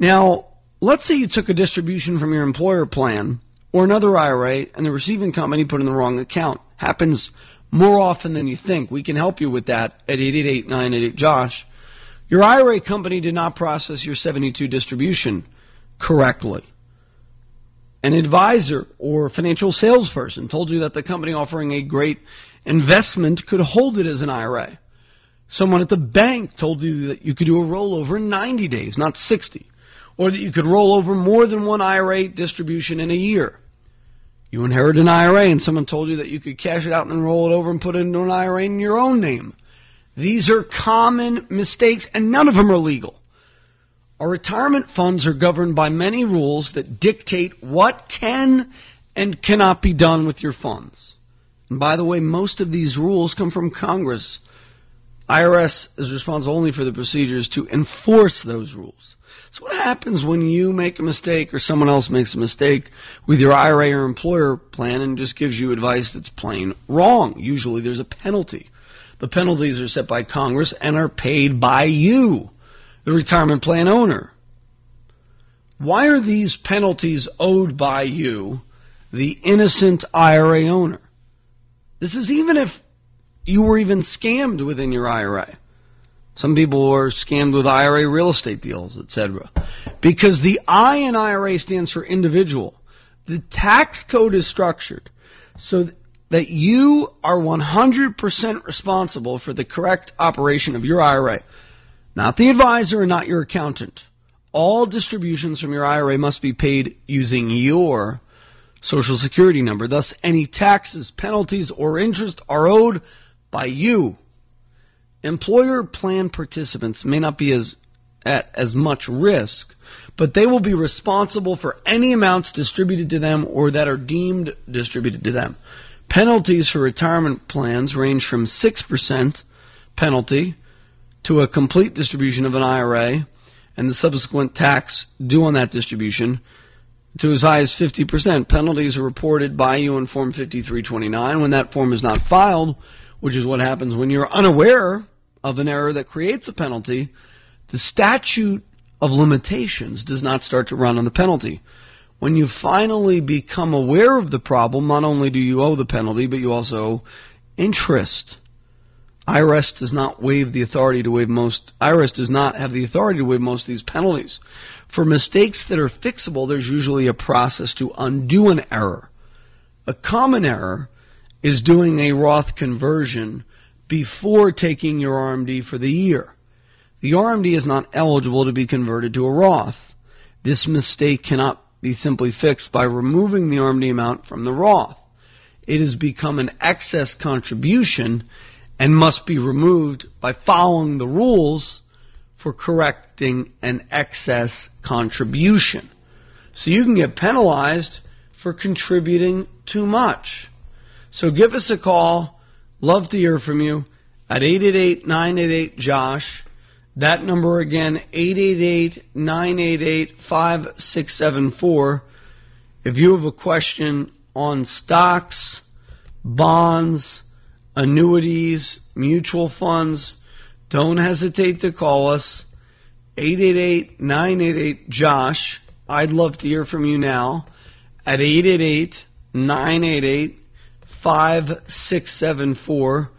Now, let's say you took a distribution from your employer plan or another IRA and the receiving company put in the wrong account. Happens more often than you think. We can help you with that at 888-988-JOSH. Your IRA company did not process your 72 distribution correctly. An advisor or financial salesperson told you that the company offering a great investment could hold it as an IRA. Someone at the bank told you that you could do a rollover in 90 days, not 60 or that you could roll over more than one IRA distribution in a year. You inherit an IRA and someone told you that you could cash it out and then roll it over and put it into an IRA in your own name. These are common mistakes and none of them are legal. Our retirement funds are governed by many rules that dictate what can and cannot be done with your funds. And by the way, most of these rules come from Congress. IRS is responsible only for the procedures to enforce those rules. So what happens when you make a mistake or someone else makes a mistake with your IRA or employer plan and just gives you advice that's plain wrong? Usually there's a penalty. The penalties are set by Congress and are paid by you, the retirement plan owner. Why are these penalties owed by you, the innocent IRA owner? This is even if you were even scammed within your IRA. Some people were scammed with IRA real estate deals, etc. Because the I in IRA stands for individual. The tax code is structured so that you are 100% responsible for the correct operation of your IRA, not the advisor and not your accountant. All distributions from your IRA must be paid using your social security number. Thus, any taxes, penalties, or interest are owed by you employer plan participants may not be as at as much risk, but they will be responsible for any amounts distributed to them or that are deemed distributed to them. Penalties for retirement plans range from 6% penalty to a complete distribution of an IRA and the subsequent tax due on that distribution to as high as 50%. Penalties are reported by you in Form 5329 when that form is not filed, which is what happens when you're unaware of an error that creates a penalty, the statute of limitations does not start to run on the penalty. When you finally become aware of the problem, not only do you owe the penalty, but you also owe interest. IRS does not waive the authority to waive most, IRS does not have the authority to waive most of these penalties. For mistakes that are fixable, there's usually a process to undo an error. A common error is doing a Roth conversion before taking your RMD for the year. The RMD is not eligible to be converted to a Roth. This mistake cannot be simply fixed by removing the RMD amount from the Roth. It has become an excess contribution and must be removed by following the rules for correcting an excess contribution. So you can get penalized for contributing too much. So give us a call Love to hear from you. at 888 988 Josh. That number again, 888 988 5674. If you have a question on stocks, bonds, annuities, mutual funds, don't hesitate to call us. 888 988 Josh. I'd love to hear from you now at 888 988 5674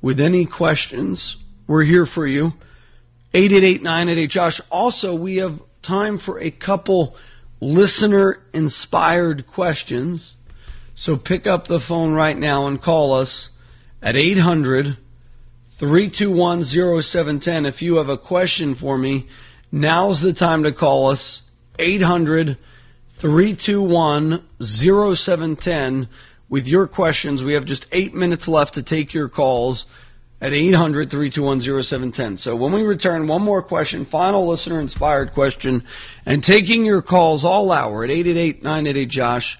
with any questions. We're here for you. 888 988 Josh. Also, we have time for a couple listener inspired questions. So pick up the phone right now and call us at 800 321 0710. If you have a question for me, now's the time to call us 800 321 0710 with your questions. We have just eight minutes left to take your calls at 800 321 0710. So when we return, one more question, final listener inspired question, and taking your calls all hour at 888 988 Josh.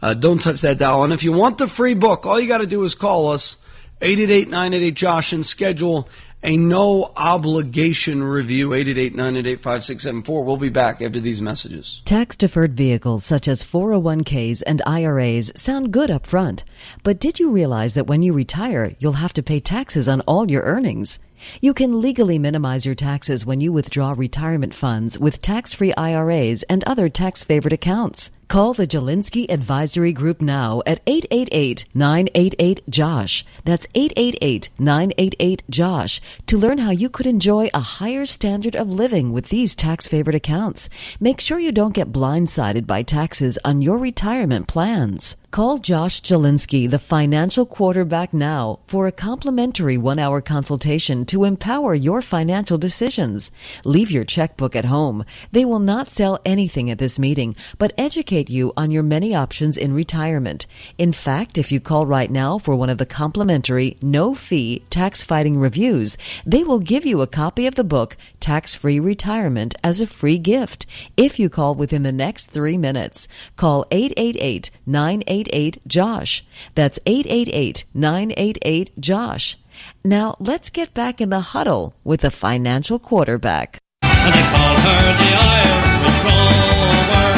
Uh, don't touch that dial. And if you want the free book, all you got to do is call us 888 988 Josh and schedule a no obligation review 888-988-5674 we'll be back after these messages. Tax deferred vehicles such as 401ks and iras sound good up front but did you realize that when you retire you'll have to pay taxes on all your earnings you can legally minimize your taxes when you withdraw retirement funds with tax-free IRAs and other tax-favored accounts. Call the Jalinski Advisory Group now at 888-988-JOSH. That's 888-988-JOSH to learn how you could enjoy a higher standard of living with these tax-favored accounts. Make sure you don't get blindsided by taxes on your retirement plans. Call Josh Jalinski, the financial quarterback now for a complimentary one-hour consultation to empower your financial decisions. Leave your checkbook at home. They will not sell anything at this meeting, but educate you on your many options in retirement. In fact, if you call right now for one of the complimentary, no-fee tax fighting reviews, they will give you a copy of the book Tax-Free Retirement as a free gift if you call within the next 3 minutes. Call 888 988 josh That's 888-988-JOSH. Now let's get back in the huddle with the financial quarterback. And they call her the Irish Rover.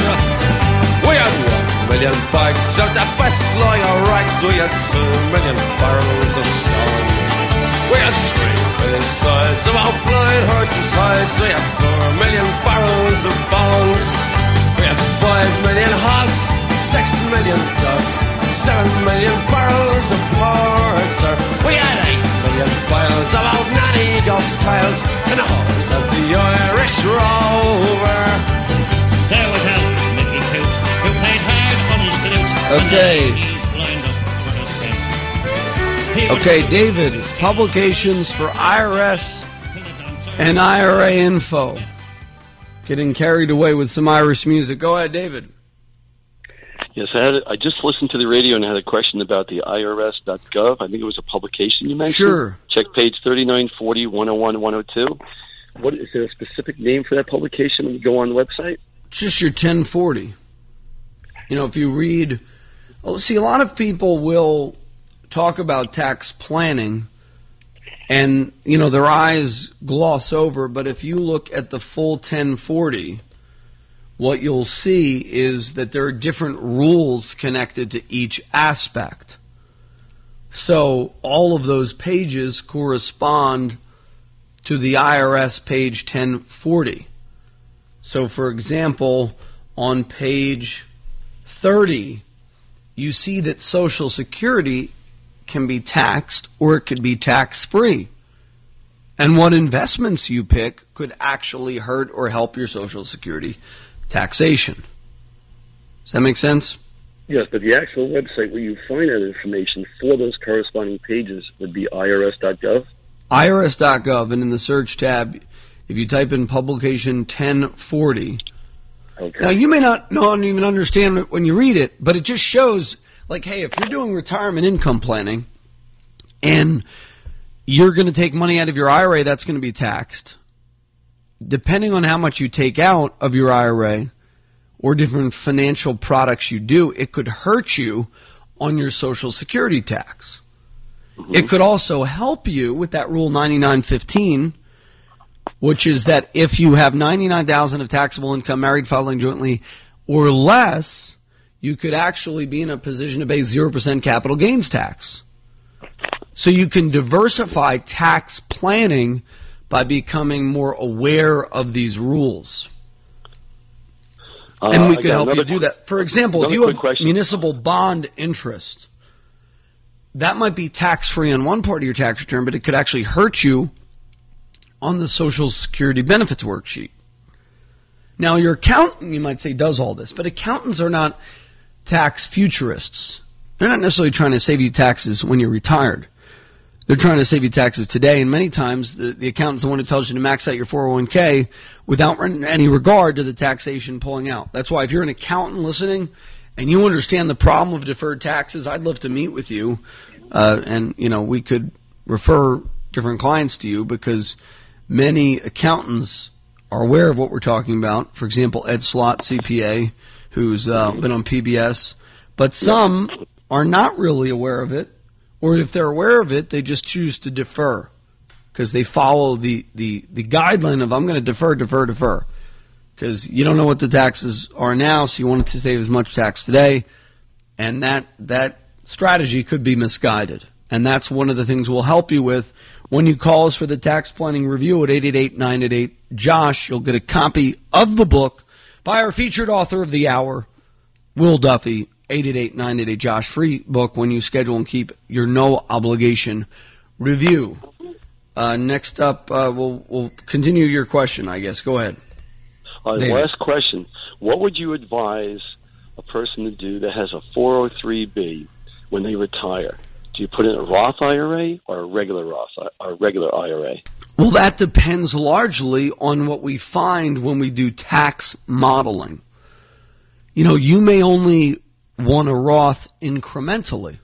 We had one million bags of the best lawyer rags. We had two million barrels of stone. We had three million sides of our blind horses' hides. We had four million barrels of bones. We had five million hogs, six million dogs, seven million barrels of porter. We had eight million piles of old nanny ghost tiles and the whole of the Irish Rover. There was Al Mickey Coot, who played hard on his flute. Okay. he's blind up for the scent. He was okay david publications for irs and ira info getting carried away with some irish music go ahead david Yes, I had. I just listened to the radio and had a question about the IRS.gov. I think it was a publication you mentioned. Sure. Check page 3940, 101, 102. What is there a specific name for that publication when you go on the website? It's just your 1040. You know, if you read, well, see, a lot of people will talk about tax planning and, you know, their eyes gloss over, but if you look at the full 1040, what you'll see is that there are different rules connected to each aspect. So all of those pages correspond to the IRS page 1040. So, for example, on page 30, you see that Social Security can be taxed or it could be tax free. And what investments you pick could actually hurt or help your Social Security taxation. Does that make sense? Yes, but the actual website where you find that information for those corresponding pages would be IRS.gov. IRS.gov, and in the search tab, if you type in publication 1040, Okay. Now you may not know and even understand it when you read it, but it just shows like, hey, if you're doing retirement income planning and you're going to take money out of your IRA, that's going to be taxed. Depending on how much you take out of your IRA or different financial products you do, it could hurt you on your Social Security tax. Mm-hmm. It could also help you with that rule 9915, which is that if you have 99,000 of taxable income married filing jointly or less, you could actually be in a position to pay 0% capital gains tax. So you can diversify tax planning by becoming more aware of these rules. Uh, and we could help you do that. For example, if you have question. municipal bond interest, that might be tax free on one part of your tax return, but it could actually hurt you on the Social Security benefits worksheet. Now, your accountant, you might say, does all this, but accountants are not tax futurists. They're not necessarily trying to save you taxes when you're retired. They're trying to save you taxes today, and many times the, the accountant's the one who tells you to max out your 401k without any regard to the taxation pulling out. That's why if you're an accountant listening and you understand the problem of deferred taxes, I'd love to meet with you, uh, and you know we could refer different clients to you because many accountants are aware of what we're talking about. For example, Ed Slott, CPA, who's uh, been on PBS, but some are not really aware of it, or if they're aware of it, they just choose to defer because they follow the, the, the guideline of I'm going to defer, defer, defer. Because you don't know what the taxes are now, so you want to save as much tax today, and that that strategy could be misguided. And that's one of the things we'll help you with when you call us for the tax planning review at 888-988 Josh. You'll get a copy of the book by our featured author of the hour, Will Duffy. 888-988 Josh. Free book when you schedule and keep your no obligation review. Uh, next up, uh, we'll we'll continue your question. I guess. Go ahead. Uh, last question. What would you advise a person to do that has a 403b when they retire? Do you put in a Roth IRA or a regular Roth or a regular IRA? Well, that depends largely on what we find when we do tax modeling. You know, you may only want a Roth incrementally,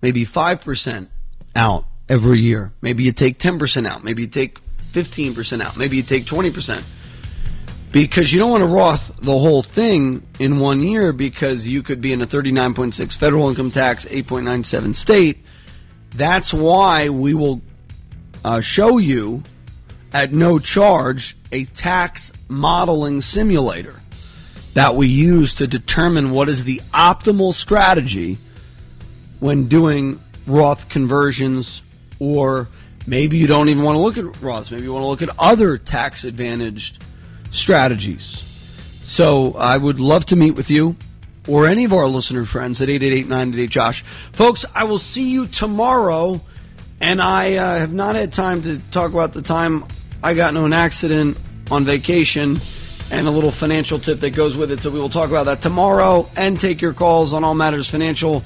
maybe 5% out every year. Maybe you take 10% out. Maybe you take 15% out. Maybe you take 20%. Because you don't want to Roth the whole thing in one year because you could be in a 39.6 federal income tax, 8.97 state. That's why we will uh, show you at no charge a tax modeling simulator that we use to determine what is the optimal strategy when doing Roth conversions, or maybe you don't even want to look at Roths. Maybe you want to look at other tax advantaged strategies. So I would love to meet with you or any of our listener friends at 888 Josh. Folks, I will see you tomorrow. And I uh, have not had time to talk about the time I got into an accident on vacation and a little financial tip that goes with it. So we will talk about that tomorrow and take your calls on all matters financial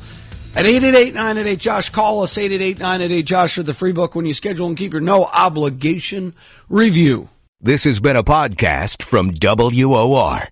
at 888 Josh. Call us 888 Josh for the free book when you schedule and keep your no obligation review. This has been a podcast from WOR.